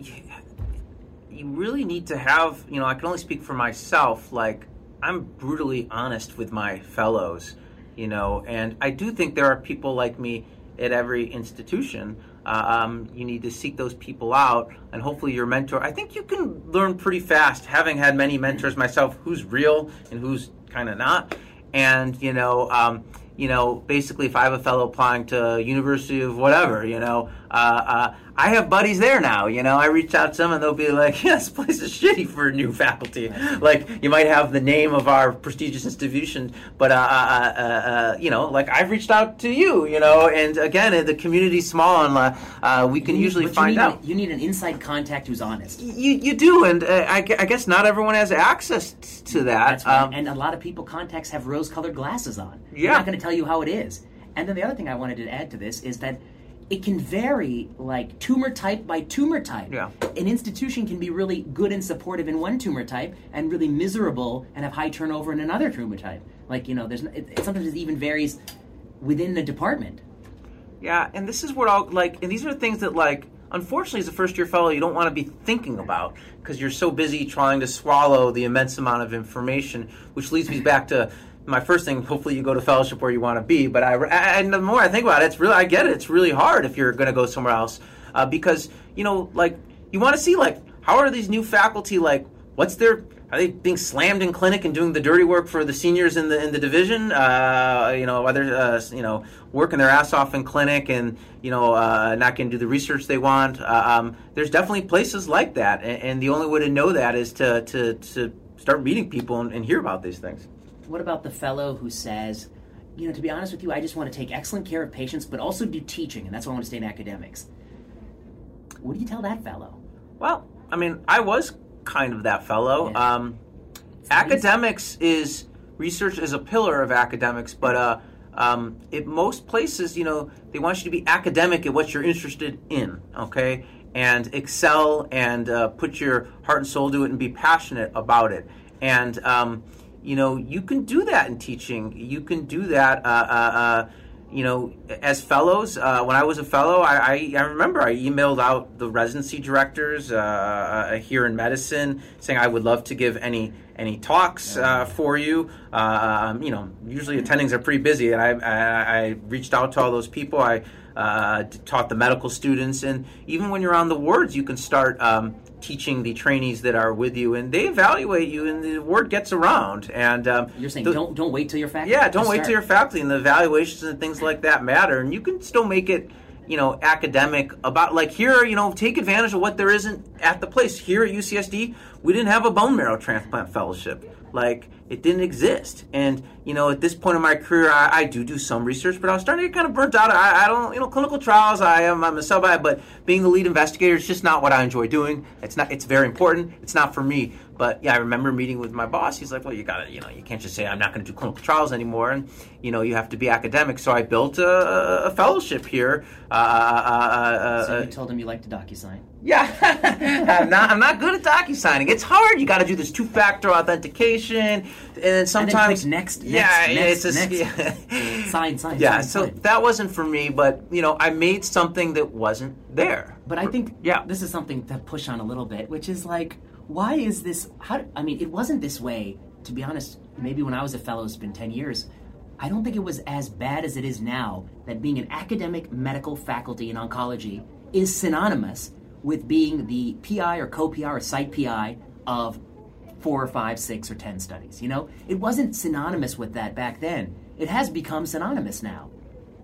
you really need to have, you know, I can only speak for myself, like, I'm brutally honest with my fellows you know. And I do think there are people like me at every institution. Uh, um, you need to seek those people out, and hopefully your mentor. I think you can learn pretty fast, having had many mentors myself, who's real and who's kind of not. And you know, um, you know, basically, if I have a fellow applying to University of whatever, you know, uh, uh, I have buddies there now. You know, I reach out to them and they'll be like, "Yeah, this place is shitty for new faculty." Like you might have the name of our prestigious institution, but uh, uh, uh, uh you know, like I've reached out to you. You know, and again, the community's small and we can you, usually find you out. A, you need an inside contact who's honest. You you do, and I, I, guess not everyone has access to that. Right. Um, and a lot of people contacts have rose-colored glasses on. Yeah, They're not going to tell you how it is. And then the other thing I wanted to add to this is that it can vary like tumor type by tumor type. Yeah. An institution can be really good and supportive in one tumor type and really miserable and have high turnover in another tumor type. Like, you know, there's it, it, sometimes it even varies within the department. Yeah, and this is what I'll like, and these are things that like unfortunately as a first year fellow you don't want to be thinking about because you're so busy trying to swallow the immense amount of information which leads me back to my first thing, hopefully you go to fellowship where you want to be. But I, and the more I think about it, it's really, I get it. It's really hard if you're going to go somewhere else uh, because, you know, like, you want to see, like, how are these new faculty, like, what's their, are they being slammed in clinic and doing the dirty work for the seniors in the in the division? Uh, you know, whether uh, you know working their ass off in clinic and you know uh, not going to do the research they want. Uh, um, there's definitely places like that, and, and, the only way to know that is to to, to start meeting people and, and hear about these things. What about the fellow who says, you know, to be honest with you, I just want to take excellent care of patients, but also do teaching, and that's why I want to stay in academics? What do you tell that fellow? Well, I mean, I was kind of that fellow. Yeah. Um, academics is research is a pillar of academics, but uh, um, at most places, you know, they want you to be academic at what you're interested in, okay, and excel and uh, put your heart and soul to it and be passionate about it. And um, you know, you can do that in teaching. You can do that. Uh, uh, uh, you know, as fellows, uh, when I was a fellow, I, I, I, remember I emailed out the residency directors uh, uh, here in medicine saying I would love to give any any talks for you. Um, you know, usually attendings are pretty busy, and I, I, I reached out to all those people. I taught the medical students, and even when you're on the wards, you can start. Um, teaching the trainees that are with you, and they evaluate you, and the word gets around. And um, you're saying the, don't don't wait till your faculty. Yeah, don't wait start. till your faculty, and the evaluations and things like that matter. And you can still make it, you know, academic about like here. You know, take advantage of what there isn't at the place here at UCSD, we didn't have a bone marrow transplant fellowship. Like it didn't exist. And you know, at this point in my career, I, I do do some research, but I was starting to get kind of burnt out. I, I don't, you know, clinical trials. I am I'm a sub, but being the lead investigator is just not what I enjoy doing. It's not. It's very important. It's not for me. But yeah, I remember meeting with my boss. He's like, "Well, you got to, you know, you can't just say I'm not going to do clinical trials anymore, and you know, you have to be academic." So I built a, a fellowship here. Uh, uh, uh, so you told him you liked to DocuSign. Yeah, I'm not. I'm not good at docu signing. It's hard. You got to do this two factor authentication, and then sometimes and then next. Yeah, next, it's a, next. Yeah. sign, sign. Yeah, sign, so sign. that wasn't for me. But you know, I made something that wasn't there. But I think yeah, this is something to push on a little bit, which is like, why is this? How? I mean, it wasn't this way. To be honest, maybe when I was a fellow, it's been ten years. I don't think it was as bad as it is now. That being an academic medical faculty in oncology is synonymous with being the PI or co-PI or site PI of four or five, six or ten studies. You know, it wasn't synonymous with that back then. It has become synonymous now.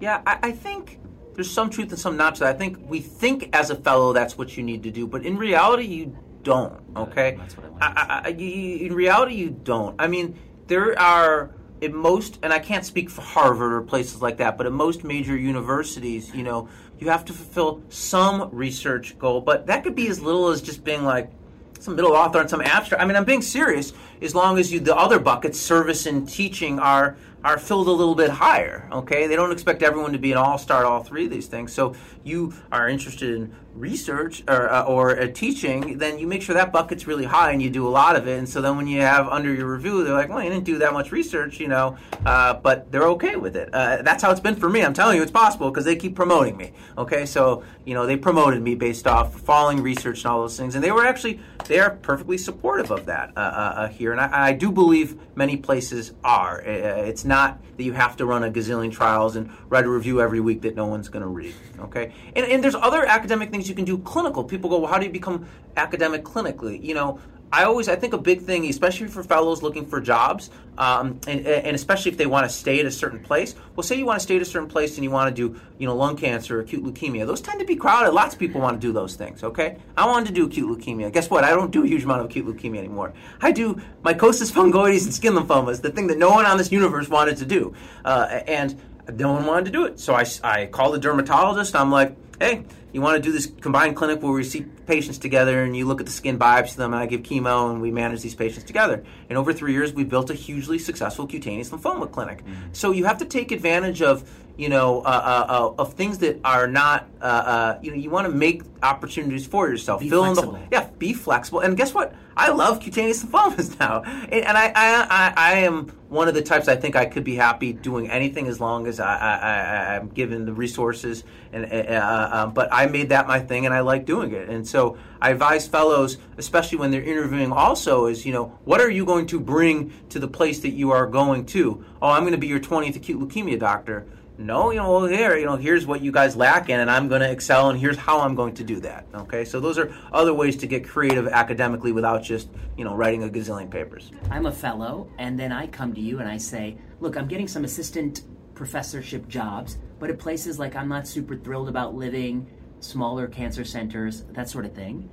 Yeah, I, I think there's some truth and some not to that. I think we think as a fellow that's what you need to do, but in reality you don't. Okay, that's what I want. I, I, you, in reality you don't. I mean, there are in most, and I can't speak for Harvard or places like that, but in most major universities, you know, you have to fulfill some research goal, but that could be as little as just being like some middle author on some abstract. I mean, I'm being serious. As long as you, the other buckets, service and teaching, are are filled a little bit higher. Okay, they don't expect everyone to be an all star all three of these things. So you are interested in research or uh, or uh, teaching, then you make sure that bucket's really high and you do a lot of it. And so then when you have under your review, they're like, well, you didn't do that much research, you know, uh, but they're okay with it. Uh, that's how it's been for me. I'm telling you, it's possible because they keep promoting me. Okay, so you know they promoted me based off following research and all those things, and they were actually they are perfectly supportive of that uh, here, and I, I, do believe many places are. It's not that you have to run a gazillion trials and write a review every week that no one's going to read. Okay, and, and there's other academic things you can do clinical. People go, well, how do you become academic clinically? You know, I always I think a big thing, especially for fellows looking for jobs, um, and, and especially if they want to stay at a certain place. Well, say you want to stay at a certain place and you want to do you know lung cancer, acute leukemia. Those tend to be crowded. Lots of people want to do those things. Okay, I wanted to do acute leukemia. Guess what? I don't do a huge amount of acute leukemia anymore. I do mycosis fungoides and skin lymphomas, the thing that no one on this universe wanted to do, uh, and no one wanted to do it. So I I called the dermatologist. I'm like, hey you want to do this combined clinic where we see patients together and you look at the skin biopsy of them and I give chemo and we manage these patients together. And over three years, we've built a hugely successful cutaneous lymphoma clinic. Mm-hmm. So you have to take advantage of you know, uh, uh, uh, of things that are not, uh, uh, you know, you want to make opportunities for yourself. Be Fill flexible. in the, yeah, be flexible. And guess what? I love cutaneous lymphomas now, and, and I, I, I, I, am one of the types. I think I could be happy doing anything as long as I, I, am given the resources. And uh, um, but I made that my thing, and I like doing it. And so I advise fellows, especially when they're interviewing, also is you know, what are you going to bring to the place that you are going to? Oh, I'm going to be your 20th acute leukemia doctor no, you know, well, here, you know, here's what you guys lack in, and I'm going to excel, and here's how I'm going to do that. Okay, so those are other ways to get creative academically without just, you know, writing a gazillion papers. I'm a fellow, and then I come to you and I say, look, I'm getting some assistant professorship jobs, but at places like I'm not super thrilled about living, smaller cancer centers, that sort of thing.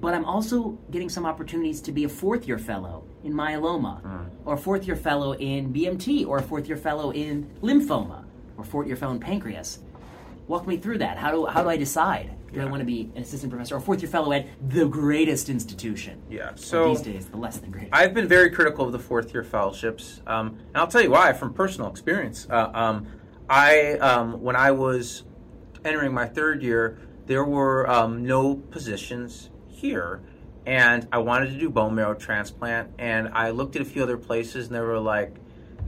But I'm also getting some opportunities to be a fourth year fellow in myeloma, mm. or a fourth year fellow in BMT, or a fourth year fellow in lymphoma or fourth year fellow in pancreas. Walk me through that. How do, how do I decide? Do yeah. I want to be an assistant professor or fourth year fellow at the greatest institution? Yeah, so or these days, the less than great. I've been very critical of the fourth year fellowships. Um, and I'll tell you why from personal experience. Uh, um, I, um, when I was entering my third year, there were um, no positions here and I wanted to do bone marrow transplant. And I looked at a few other places, and they were like,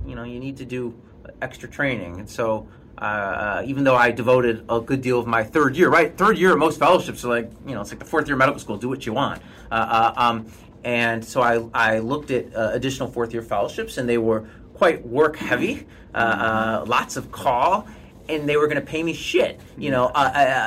you know, you need to do extra training. And so, uh, uh, even though I devoted a good deal of my third year, right? Third year, most fellowships are like, you know, it's like the fourth year medical school, do what you want. Uh, uh um, and so I, I looked at uh, additional fourth year fellowships, and they were quite work heavy, uh, lots of call. And they were going to pay me shit, you know.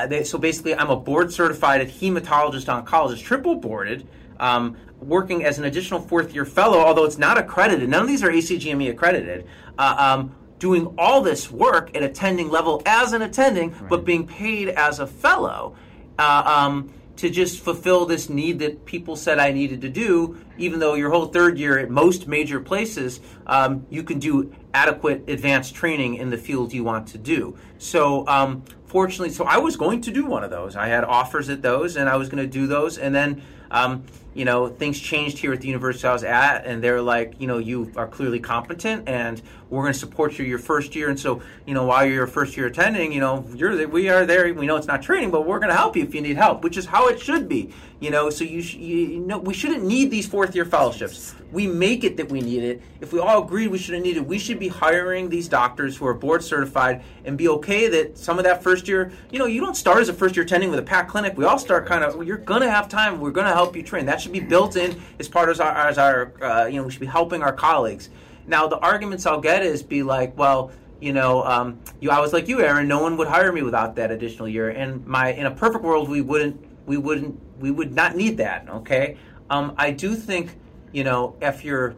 They, so basically, I'm a board certified hematologist oncologist, triple boarded, um, working as an additional fourth year fellow, although it's not accredited. None of these are ACGME accredited. Um, doing all this work at attending level as an attending, right. but being paid as a fellow. Uh, um, to just fulfill this need that people said I needed to do, even though your whole third year at most major places, um, you can do adequate advanced training in the field you want to do. So, um, fortunately, so I was going to do one of those. I had offers at those, and I was going to do those, and then. Um, you know, things changed here at the university I was at, and they're like, you know, you are clearly competent, and we're going to support you your first year. And so, you know, while you're your first year attending, you know, you're we are there. We know it's not training, but we're going to help you if you need help, which is how it should be. You know, so you, sh- you know, we shouldn't need these fourth year fellowships. We make it that we need it. If we all agreed we shouldn't need it, we should be hiring these doctors who are board certified and be okay that some of that first year, you know, you don't start as a first year attending with a packed clinic. We all start kind of. Well, you're going to have time. We're going to help you train. That should be built in as part of our, as our uh, you know, we should be helping our colleagues. Now, the arguments I'll get is be like, well, you know, um, you, I was like you, Aaron. No one would hire me without that additional year. And my, in a perfect world, we wouldn't, we wouldn't, we would not need that. Okay. Um, I do think, you know, if you're,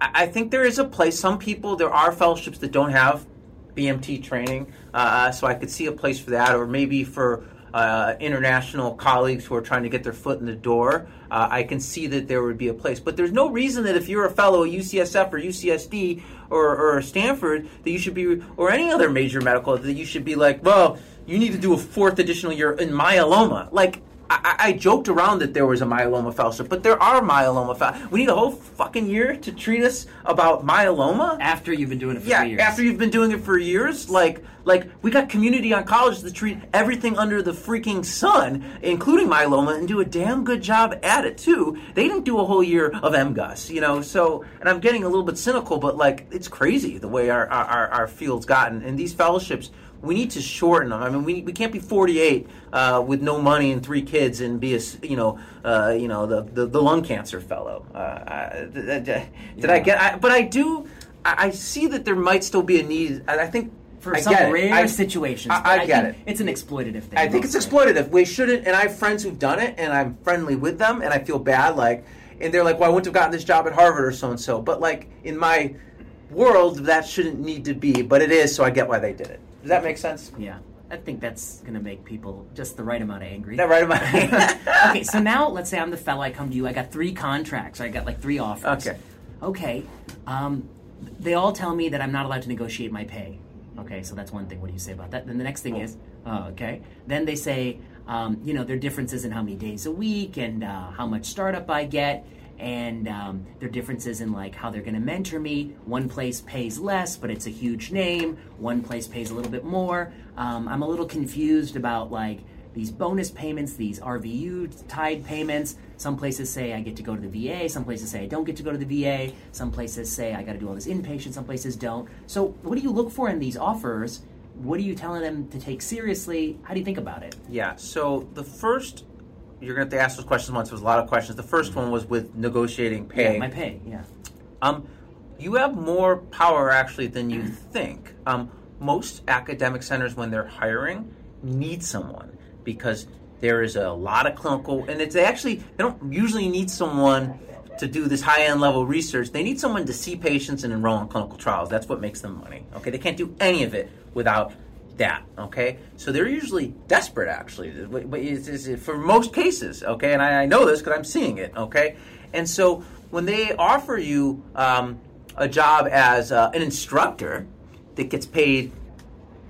I, I think there is a place. Some people, there are fellowships that don't have BMT training, uh, so I could see a place for that, or maybe for uh, international colleagues who are trying to get their foot in the door, uh, I can see that there would be a place. But there's no reason that if you're a fellow at UCSF or UCSD or, or Stanford, that you should be, or any other major medical, that you should be like, well, you need to do a fourth additional year in myeloma. Like, I, I, joked around that there was a myeloma fellowship, but there are myeloma fellowships. We need a whole fucking year to treat us about myeloma after you've been doing it for yeah, years. after you've been doing it for years. Like, like we got community oncologists that treat everything under the freaking sun, including myeloma, and do a damn good job at it too. They didn't do a whole year of MGUS, you know. So, and I'm getting a little bit cynical, but like, it's crazy the way our our, our field's gotten, and these fellowships we need to shorten them. I mean, we, we can't be 48 uh, with no money and three kids and be a you know uh, you know the, the, the lung cancer fellow. Uh, did, did yeah. I get? I, but I do. I, I, see that there might still be a need. I think. For I some rare I, situations, I, get it. It's an exploitative thing. I think it's exploitative. We shouldn't. And I have friends who've done it, and I'm friendly with them, and I feel bad. Like, and they're like, "Well, I wouldn't have gotten this job at Harvard or so and so." But like in my world, that shouldn't need to be, but it is. So I get why they did it. Does that make sense? Yeah. I think that's going to make people just the right amount of angry. The right amount. okay, so now let's say I'm the fellow. I come to you. I got three contracts. I got like three offers. Okay. Okay. Um, they all tell me that I'm not allowed to negotiate my pay. Okay, so that's one thing. What do you say about that? Then the next thing is, oh, okay. Then they say, um, you know, there are differences in how many days a week and uh, how much startup I get and um, there are differences in like how they're going to mentor me. One place pays less, but it's a huge name. One place pays a little bit more. Um, I'm a little confused about like these bonus payments, these RVU tied payments. Some places say I get to go to the VA. Some places say I don't get to go to the VA. Some places say I got to do all this inpatient. Some places don't. So, what do you look for in these offers? What are you telling them to take seriously? How do you think about it? Yeah. So the first you're going to have to ask those questions once. There was a lot of questions. The 1st one was with negotiating pay. Yeah, my pay. Yeah. Um, you have more power actually than you think. Um, most academic centers, when they're hiring, need someone because there is a lot of clinical, and it's they actually they don't usually need someone to do this high end level research. They need someone to see patients and enroll in clinical trials. That's what makes them money. Okay, they can't do any of it without that. Okay, so they're usually desperate, actually, for most cases. Okay, and I, know this because I'm seeing it. Okay, and so when they offer you um, a job as uh, an instructor that gets paid,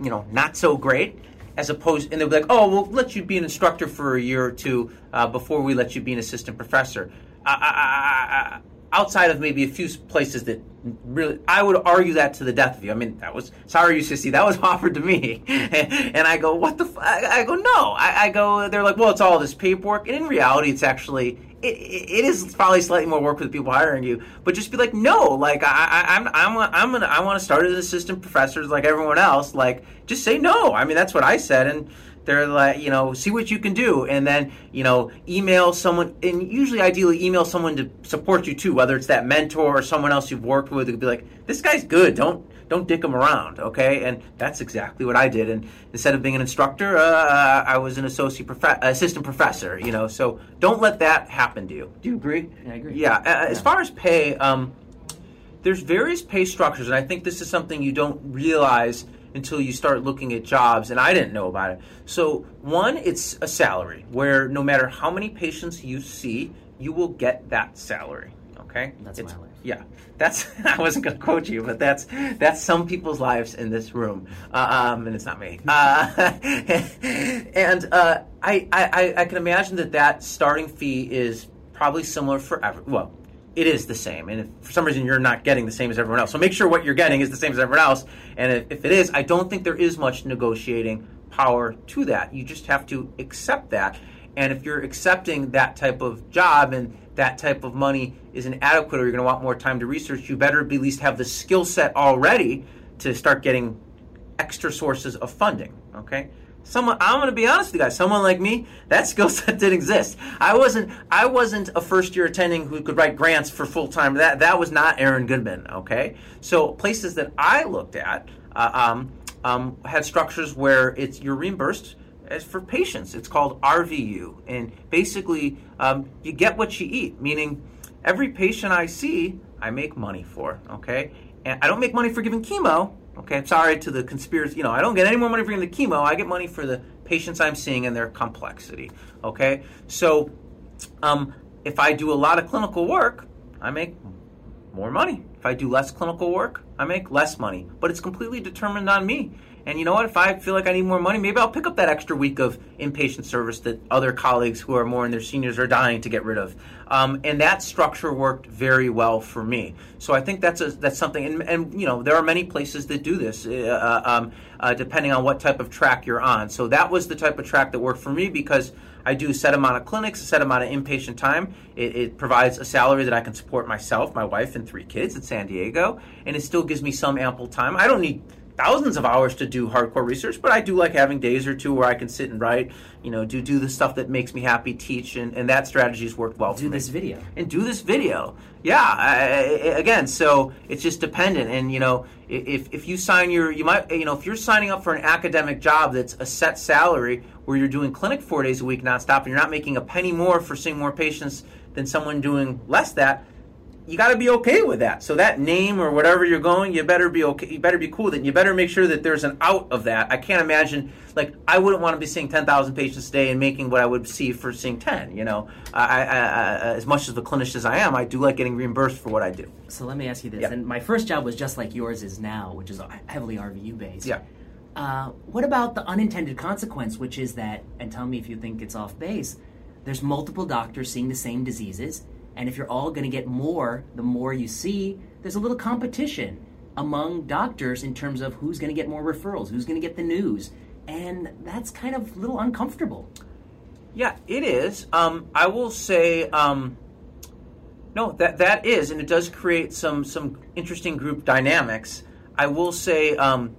you know, not so great, as opposed, and they'll be like, "Oh, we'll let you be an instructor for a year or two uh, before we let you be an assistant professor." I, I, outside of maybe a few places that really I would argue that to the death of you. I mean, that was sorry, UCSC, that was offered to me, and I go, what the? I, go, no. I, I, go, they're like, well, it's all this paperwork, and in reality, it's actually. It, it is probably slightly more work for the people hiring you, but just be like, no, like I, I, I'm, I'm, I'm gonna, I want to start as an assistant professor like everyone else. Like, just say no. I mean, that's what I said, and they're like, you know, see what you can do, and then you know, email someone, and usually, ideally, email someone to support you too, whether it's that mentor or someone else you've worked with. It could be like, this guy's good. Don't don't dick him around, okay? And that's exactly what I did. And instead of being an instructor, uh, I was an associate prof- assistant professor. You know, so don't let that happen to you. Do you agree? I agree. Yeah. Uh, yeah. As far as pay, um, there's various pay structures, and I think this is something you don't realize until you start looking at jobs, and I didn't know about it. So, one, it's a salary where no matter how many patients you see, you will get that salary. Okay, That's It's- my life. Yeah, that's. I wasn't going to quote you, but that's that's some people's lives in this room, uh, um, and it's not me. Uh, and uh, I, I I can imagine that that starting fee is probably similar for every. Well, it is the same, and if for some reason you're not getting the same as everyone else, so make sure what you're getting is the same as everyone else. And if, if it is, I don't think there is much negotiating power to that. You just have to accept that. And if you're accepting that type of job and that type of money is inadequate or you're going to want more time to research, you better at least have the skill set already to start getting extra sources of funding. Okay. Someone, I'm going to be honest with you guys. Someone like me, that skill set didn't exist. I wasn't. I wasn't a first year attending who could write grants for full time. That that was not Aaron Goodman. Okay. So places that I looked at uh, um, um, had structures where it's you're reimbursed as for patients. It's called RVU, and basically um, you get what you eat. Meaning, every patient I see, I make money for. Okay, and I don't make money for giving chemo. Okay, I'm sorry to the conspiracy. You know, I don't get any more money for the chemo. I get money for the patients I'm seeing and their complexity. Okay, so um, if I do a lot of clinical work, I make more money. If I do less clinical work, I make less money. But it's completely determined on me. And you know what? If I feel like I need more money, maybe I'll pick up that extra week of inpatient service that other colleagues who are more in their seniors are dying to get rid of. Um, and that structure worked very well for me. So I think that's a, that's something. And, and you know, there are many places that do this, uh, um, uh, depending on what type of track you're on. So that was the type of track that worked for me because I do a set amount of clinics, a set amount of inpatient time. It, it, provides a salary that I can support myself, my wife, and three kids in San Diego, and it still gives me some ample time. I don't need thousands of hours to do hardcore research, but I do like having days or two where I can sit and write, you know, do do the stuff that makes me happy, teach, and, and that strategy has worked well Do for me this video. and do this video. Yeah, I, I, again, so it's just dependent. And you know, if if you sign your, you might, you know, if you're signing up for an academic job that's a set salary where you're doing clinic four days a week nonstop, and you're not making a penny more for seeing more patients than someone doing less that. You got to be okay with that. So that name or whatever you're going, you better be okay. You better be cool with it. You better make sure that there's an out of that. I can't imagine like I wouldn't want to be seeing 10,000 patients a day and making what I would see for seeing 10. You know, I, I, I, as much as the clinician as I am, I do like getting reimbursed for what I do. So let me ask you this. And my first job was just like yours is now, which is heavily RVU based. Yeah. Uh, what about the unintended consequence, which is that, and tell me if you think it's off base, there's multiple doctors seeing the same diseases, and if you're all going to get more, the more you see, there's a little competition among doctors in terms of who's going to get more referrals, who's going to get the news, and that's kind of a little uncomfortable. Yeah, it is. Um, I will say, um, no, that that is, and it does create some some interesting group dynamics. I will say, um,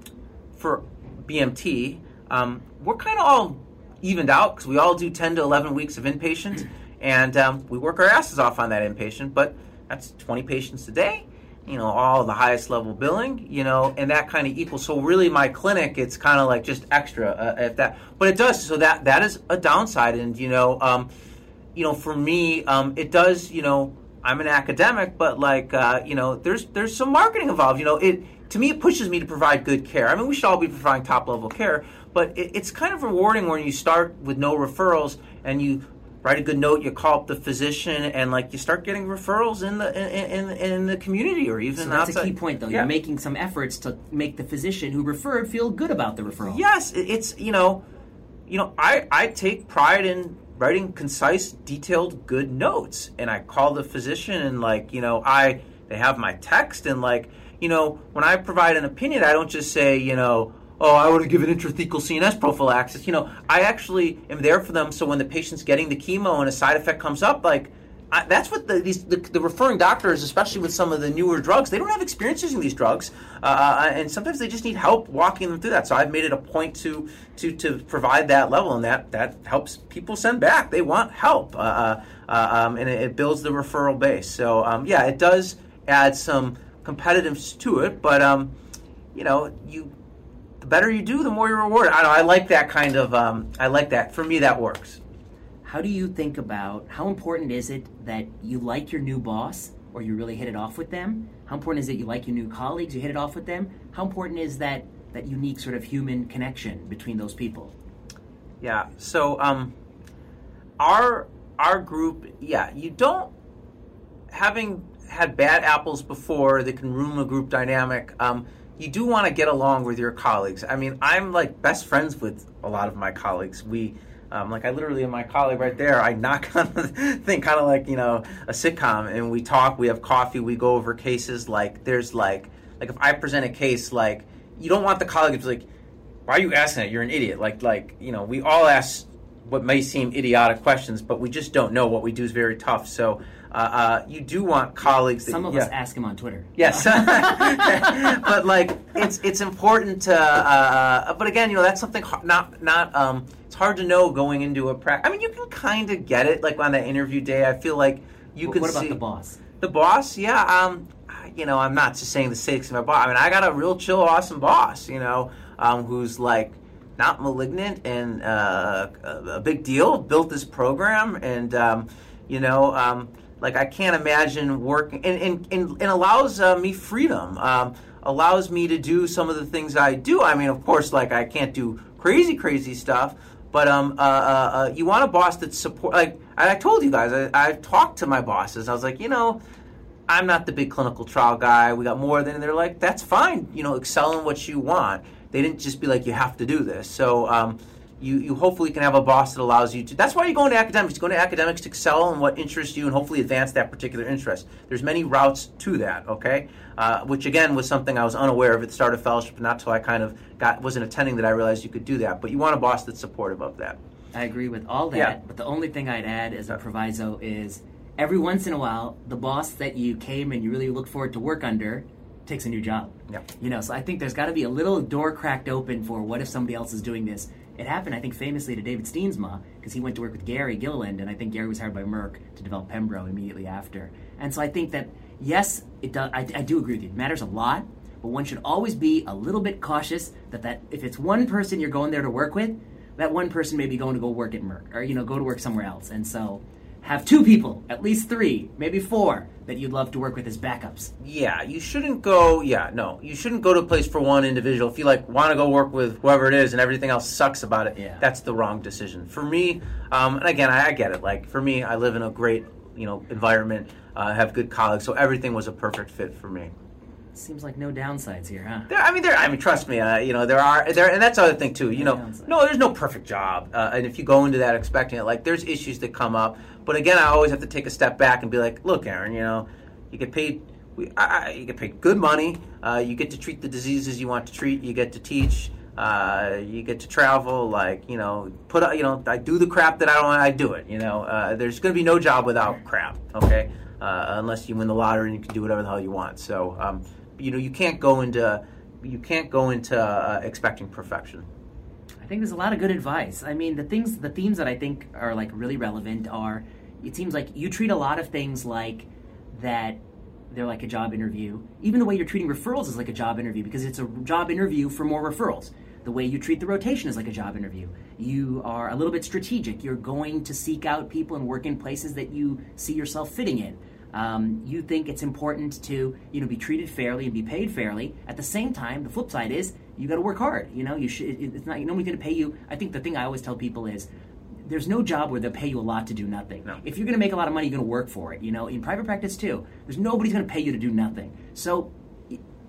for BMT, um, we're kind of all evened out because we all do ten to eleven weeks of inpatient, and um, we work our asses off on that inpatient. But that's twenty patients a day. You know, all the highest level billing. You know, and that kind of equals. So really, my clinic, it's kind of like just extra uh, if that. But it does. So that that is a downside, and you know. Um, you know, for me, um, it does. You know, I'm an academic, but like, uh, you know, there's there's some marketing involved. You know, it to me it pushes me to provide good care. I mean, we should all be providing top level care, but it, it's kind of rewarding when you start with no referrals and you write a good note. You call up the physician and like you start getting referrals in the in in, in the community or even So that's outside. a key point, though. Yeah. You're making some efforts to make the physician who referred feel good about the referral. Yes, it's you know, you know, I I take pride in writing concise, detailed, good notes, and I call the physician and like you know I they have my text and like you know when I provide an opinion, I don't just say you know. Oh, I would have given intrathecal CNS prophylaxis. You know, I actually am there for them. So when the patient's getting the chemo and a side effect comes up, like I, that's what the, these the, the referring doctors, especially with some of the newer drugs, they don't have experience using these drugs, uh, and sometimes they just need help walking them through that. So I've made it a point to to to provide that level, and that that helps people send back. They want help, uh, uh, um, and it, it builds the referral base. So um, yeah, it does add some competitiveness to it, but um, you know you. Better you do, the more you're rewarded. I know. I like that kind of. Um, I like that. For me, that works. How do you think about how important is it that you like your new boss or you really hit it off with them? How important is it you like your new colleagues, you hit it off with them? How important is that that unique sort of human connection between those people? Yeah. So um, our our group, yeah, you don't having had bad apples before that can ruin a group dynamic. Um, you do want to get along with your colleagues. I mean, I'm like best friends with a lot of my colleagues. We um, like I literally my colleague right there. I knock on the thing, kind of like you know a sitcom, and we talk. We have coffee. We go over cases. Like there's like like if I present a case, like you don't want the colleague to be like, why are you asking it? You're an idiot. Like like you know we all ask what may seem idiotic questions, but we just don't know. What we do is very tough. So uh, uh, you do want colleagues. That, Some of yeah. us ask him on Twitter. Yes, but like it's it's important to. Uh, but again, you know that's something not not. Um, it's hard to know going into a practice. I mean, you can kind of get it like on that interview day. I feel like you can what about see the boss? the boss. Yeah, um, you know, I'm not just saying the sakes of my boss. I mean, I got a real chill, awesome boss. You know, um, who's like not malignant and uh, a, a big deal. Built this program, and um, you know, um, like I can't imagine working and and, and, and allows uh, me freedom. Um, allows me to do some of the things I do. I mean, of course, like I can't do crazy, crazy stuff. But um, uh, uh, uh, you want a boss that support. Like I told you guys, I, I've talked to my bosses. I was like, you know, I'm not the big clinical trial guy. We got more than. They're like, that's fine. You know, excel in what you want. They didn't just be like, you have to do this. So um, you you hopefully can have a boss that allows you to. That's why you go into academics. You go into academics to excel in what interests you and hopefully advance that particular interest. There's many routes to that. Okay, uh, which again was something I was unaware of at the start of fellowship, and not until I kind of got wasn't attending that I realized you could do that. But you want a boss that's supportive of that. I agree with all that, Yeah. but the only thing I'd add as a proviso is every once in a while, the boss that you came and you really look forward to work under takes a new job. Yeah. You know, so I think there's got to be a little door cracked open for what if somebody else is doing this. It happened, I think, famously to David Steensma because he went to work with Gary Gilliland, and I think Gary was hired by Merck to develop Pembro immediately after. And so I think that yes, it does. I, I do agree with you. It matters a lot, but one should always be a little bit cautious that that if it's one person you're going there to work with, that one person may be going to go work at Merck or you know go to work somewhere else. And so have two people, at least three, maybe four that you'd love to work with as backups. Yeah, you shouldn't go. Yeah, no, you shouldn't go to a place for one individual. If you like want to go work with whoever it is, and everything else sucks about it, Yeah. that's the wrong decision. For me, um, and again, I, I get it. Like for me, I live in a great, you know, environment. Uh, have good colleagues, so everything was a perfect fit for me. Seems like no downsides here, huh? There, I mean, there. I mean, trust me. Uh, you know, there are there, and that's the other thing too. You No know, no, there's no perfect job, uh, and if you go into that expecting it, like there's issues that come up. But again, I always have to take a step back and be like, look, Aaron, you know, you get paid. We, I, you get paid good money. Uh, you get to treat the diseases you want to treat. You get to teach. Uh, you get to travel. Like you know, put you know, I do the crap that I don't. I do it. You know, uh, there's going to be no job without crap. Okay, uh, unless you win the lottery and you can do whatever the hell you want. So, um, you know, you can't go into you can't go into uh, expecting perfection. I think there's a lot of good advice. I mean, the things, the themes that I think are like really relevant are. It seems like you treat a lot of things like that. They're like a job interview. Even the way you're treating referrals is like a job interview because it's a job interview for more referrals. The way you treat the rotation is like a job interview. You are a little bit strategic. You're going to seek out people and work in places that you see yourself fitting in. Um, you think it's important to you know be treated fairly and be paid fairly. At the same time, the flip side is you got to work hard. You know, you should. It's not nobody's going to pay you. I think the thing I always tell people is there's no job where they'll pay you a lot to do nothing. No. If you're going to make a lot of money, you're going to work for it. You know, in private practice too, there's nobody's going to pay you to do nothing. So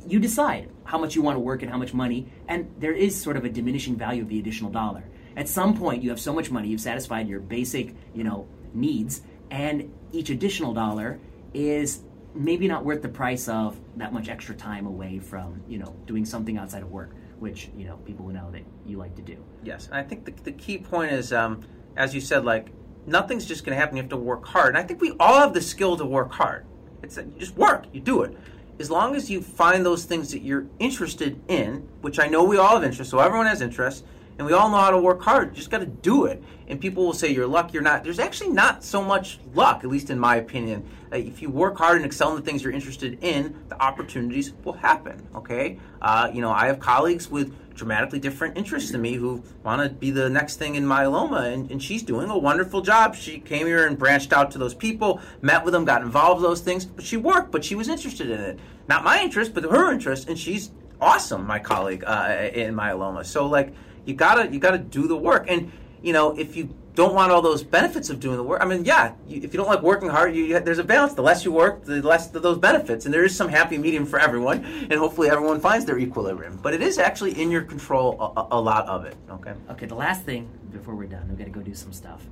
you decide how much you want to work and how much money, and there is sort of a diminishing value of the additional dollar. At some point, you have so much money, you've satisfied your basic, you know, needs, and each additional dollar is maybe not worth the price of that much extra time away from, you know, doing something outside of work, which you know people will know that you like to do. Yes, I think the, the key point is, um, as you said, like nothing's just going to happen. You have to work hard, and I think we all have the skill to work hard. It's you just work, you do it. As long as you find those things that you're interested in, which I know we all have interest, so everyone has interest, and we all know how to work hard. You just got to do it. And people will say you're luck, you're not. There's actually not so much luck, at least in my opinion. Uh, if you work hard and excel in the things you're interested in, the opportunities will happen. Okay, uh, you know I have colleagues with dramatically different interests than me who want to be the next thing in myeloma, and, and she's doing a wonderful job. She came here and branched out to those people, met with them, got involved in those things, but she worked, but she was interested in it. Not my interest, but her interest, and she's awesome, my colleague uh, in myeloma. So like you gotta you gotta do the work, and you know if you don't want all those benefits of doing the work. I mean, yeah, you, if you don't like working hard, you, you, there's a balance. The less you work, the less of those benefits, and there is some happy medium for everyone. And hopefully, everyone finds their equilibrium. But it is actually in your control a, a lot of it. Okay. Okay. The last thing before we're done, we got to go do some stuff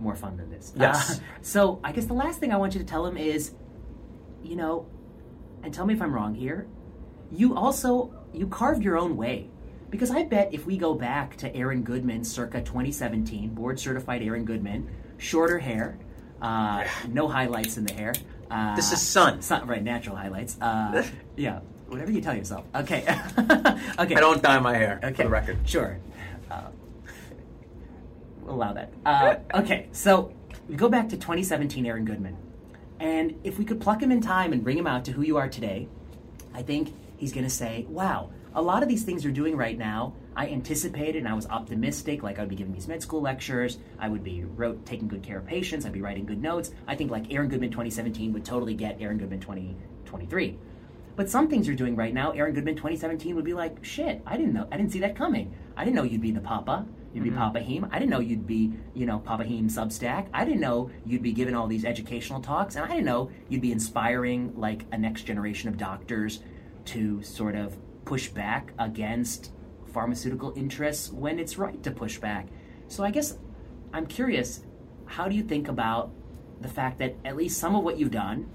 more fun than this. Yes. Uh, so I guess the last thing I want you to tell him is, you know, and tell me if I'm wrong here. You also you carved your own way. Because I bet if we go back to Aaron Goodman circa 2017, board certified Aaron Goodman, shorter hair, uh, no highlights in the hair. Uh, this is sun. sun. Right, natural highlights. Uh, yeah, whatever you tell yourself. Okay. okay. I don't dye my hair, okay. for the record. Sure. Uh, allow that. Uh, okay, so we go back to 2017 Aaron Goodman. And if we could pluck him in time and bring him out to who you are today, I think he's going to say, wow, a lot of these things you're doing right now, I anticipated and I was optimistic. Like I'd be giving these med school lectures, I would be wrote, taking good care of patients, I'd be writing good notes. I think like Aaron Goodman 2017 would totally get Aaron Goodman 2023. But some things you're doing right now, Aaron Goodman 2017 would be like, shit, I didn't know, I didn't see that coming. I didn't know you'd be the Papa. You'd be mm-hmm. Papa Heme. I didn't know you'd be, you know, Papa Heme Substack. I didn't know you'd be giving all these educational talks, and I didn't know you'd be inspiring like a next generation of doctors to sort of push back against pharmaceutical interests when it's right to push back. So I guess I'm curious, how do you think about the fact that at least some of what you've done,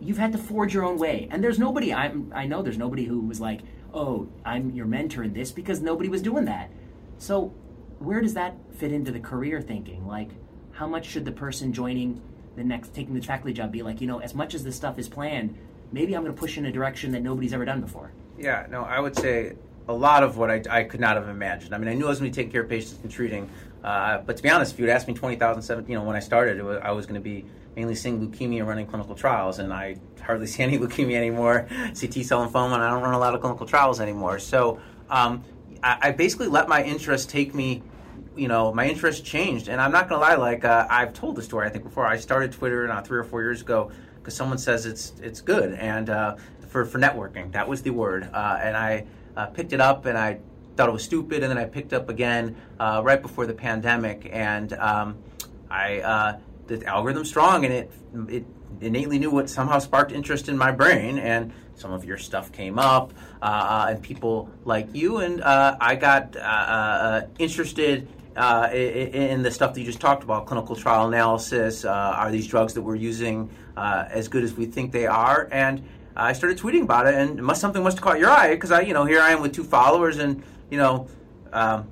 you've had to forge your own way. And there's nobody I'm I know there's nobody who was like, "Oh, I'm your mentor in this" because nobody was doing that. So, where does that fit into the career thinking? Like, how much should the person joining the next taking the faculty job be like, you know, as much as this stuff is planned, maybe I'm going to push in a direction that nobody's ever done before? Yeah, no, I would say a lot of what I, I could not have imagined. I mean, I knew I was going to be taking care of patients and treating, uh, but to be honest, if you'd asked me 20,007, you know, when I started, was, I was going to be mainly seeing leukemia running clinical trials, and I hardly see any leukemia anymore, CT cell lymphoma, and I don't run a lot of clinical trials anymore. So um, I, I, basically let my interest take me. You know, my interest changed, and I'm not gonna lie. Like uh, I've told the story, I think before. I started Twitter uh, three or four years ago because someone says it's it's good, and uh, for, for networking. That was the word. Uh, and I uh, picked it up and I thought it was stupid. And then I picked up again uh, right before the pandemic. And um, I, uh, the algorithm strong and it, it innately knew what somehow sparked interest in my brain. And some of your stuff came up uh, and people like you. And I got interested uh, in the stuff that you just talked about, clinical trial analysis. Uh, are these drugs that we're using uh, as good as we think they are? And I started tweeting about it, and must, something must have caught your eye because I, you know, here I am with two followers, and you know, um,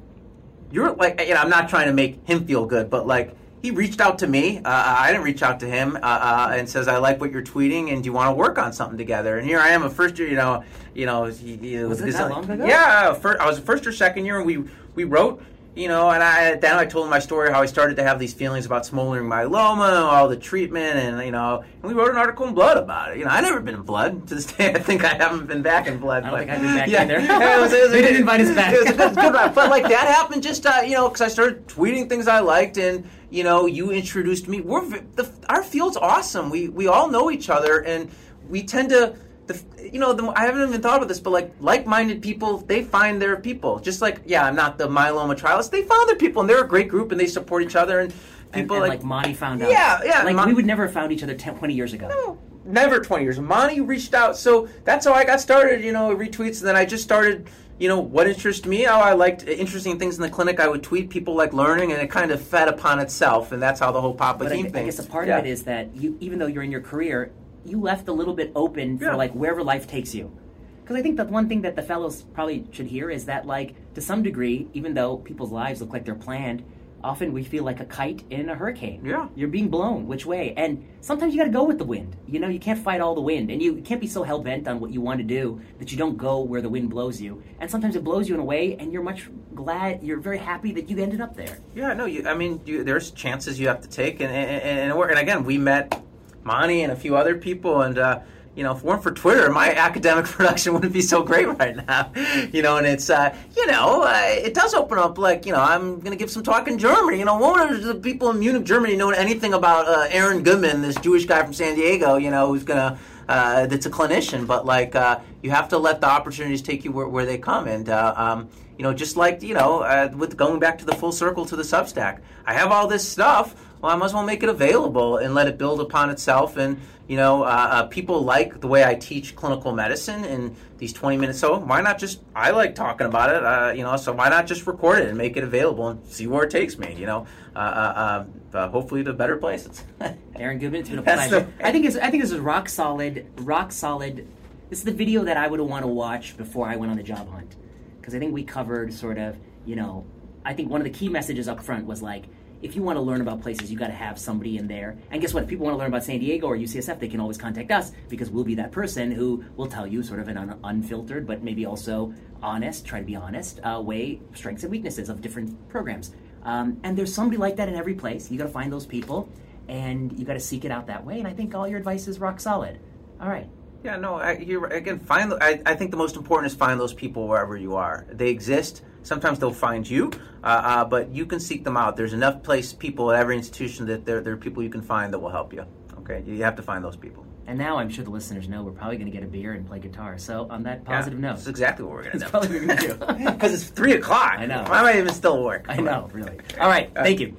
you're like, you know, I'm not trying to make him feel good, but like he reached out to me. Uh, I didn't reach out to him, uh, uh, and says, "I like what you're tweeting, and do you want to work on something together?" And here I am, a first year, you know, you know, he, he, was it that long ago? Yeah, first, I was a first or second year, and we we wrote you know, and I then I told him my story how I started to have these feelings about smoldering myeloma, and all the treatment, and you know, and we wrote an article in Blood about it. You know, I never been in Blood to this day. I think I haven't been back in Blood. I don't but, think I've been back yeah, either. It was, it was, they didn't invite us back. It was, it was good, but like that happened just uh, you know because I started tweeting things I liked, and you know, you introduced me. We're the, our field's awesome. We we all know each other, and we tend to the, you know, the, I haven't even thought about this, but like like-minded people, they find their people. Just like, yeah, I'm not the myeloma trialist. They found their people, and they're a great group, and they support each other. And people and, and like, like Monty found out. Yeah, yeah. Like Mon- we would never have found each other 10, 20 years ago. No, never 20 years. Monty reached out, so that's how I got started. You know, retweets, and then I just started. You know what interested me? How I liked interesting things in the clinic. I would tweet. People like learning, and it kind of fed upon itself, and that's how the whole Papa but I, thing. I guess a part yeah. of it is that you, even though you're in your career, you left a little bit open for yeah. like wherever life takes you. Because I think that one thing that the fellows probably should hear is that, like, to some degree, even though people's lives look like they're planned, often we feel like a kite in a hurricane. Yeah. You're being blown which way. And sometimes you got to go with the wind. You know, you can't fight all the wind. And you can't be so hell bent on what you want to do that you don't go where the wind blows you. And sometimes it blows you in a way, and you're much glad, you're very happy that you ended up there. Yeah, no, you, I mean, you, there's chances you have to take. And, and, and, and again, we met Monty and a few other people, and uh, you know, if it weren't for Twitter, my academic production wouldn't be so great right now. You know, and it's uh, you know, uh, it does open up like you know, I'm going to give some talk in Germany. You know, one of the people in Munich, Germany, know anything about uh, Aaron Goodman, this Jewish guy from San Diego? You know, who's going to uh, that's a clinician, but like uh, you have to let the opportunities take you where, where they come. And uh, um, you know, just like you know, uh, with going back to the full circle to the Substack, I have all this stuff. Well, I might as well make it available and let it build upon itself. And you know, uh, uh, people like the way I teach clinical medicine in these 20 minutes. So why not just? I like talking about it. Uh, you know, so why not just record it and make it available and see where it takes me? You know, uh, uh, uh, hopefully to better places. Aaron Goodman, it's been a pleasure. the- I think it's, I think this is rock solid, rock solid. This is the video that I would want to watch before I went on the job hunt, because I think we covered sort of, you know, I think one of the key messages up front was like, if you want to learn about places, you got to have somebody in there. And guess what? If people want to learn about San Diego or UCSF, they can always contact us because we'll be that person who will tell you sort of an un- unfiltered, but maybe also honest, try to be honest, uh, way, strengths and weaknesses of different programs. Um, and there's somebody like that in every place. You got to find those people and you got to seek it out that way. And I think all your advice is rock solid. All right. Yeah, no. I, you're again. Find. I, I think the most important is find those people wherever you are. They exist. Sometimes they'll find you, uh, uh, but you can seek them out. There's enough place people at every institution that there, there are people you can find that will help you. Okay, you have to find those people. And now I'm sure the listeners know we're probably going to get a beer and play guitar. So on that positive yeah, note, that's exactly what we're gonna do. probably we're going to do. Because it's three o'clock. I know. Why am I even still work. I know, really. All right. Thank you.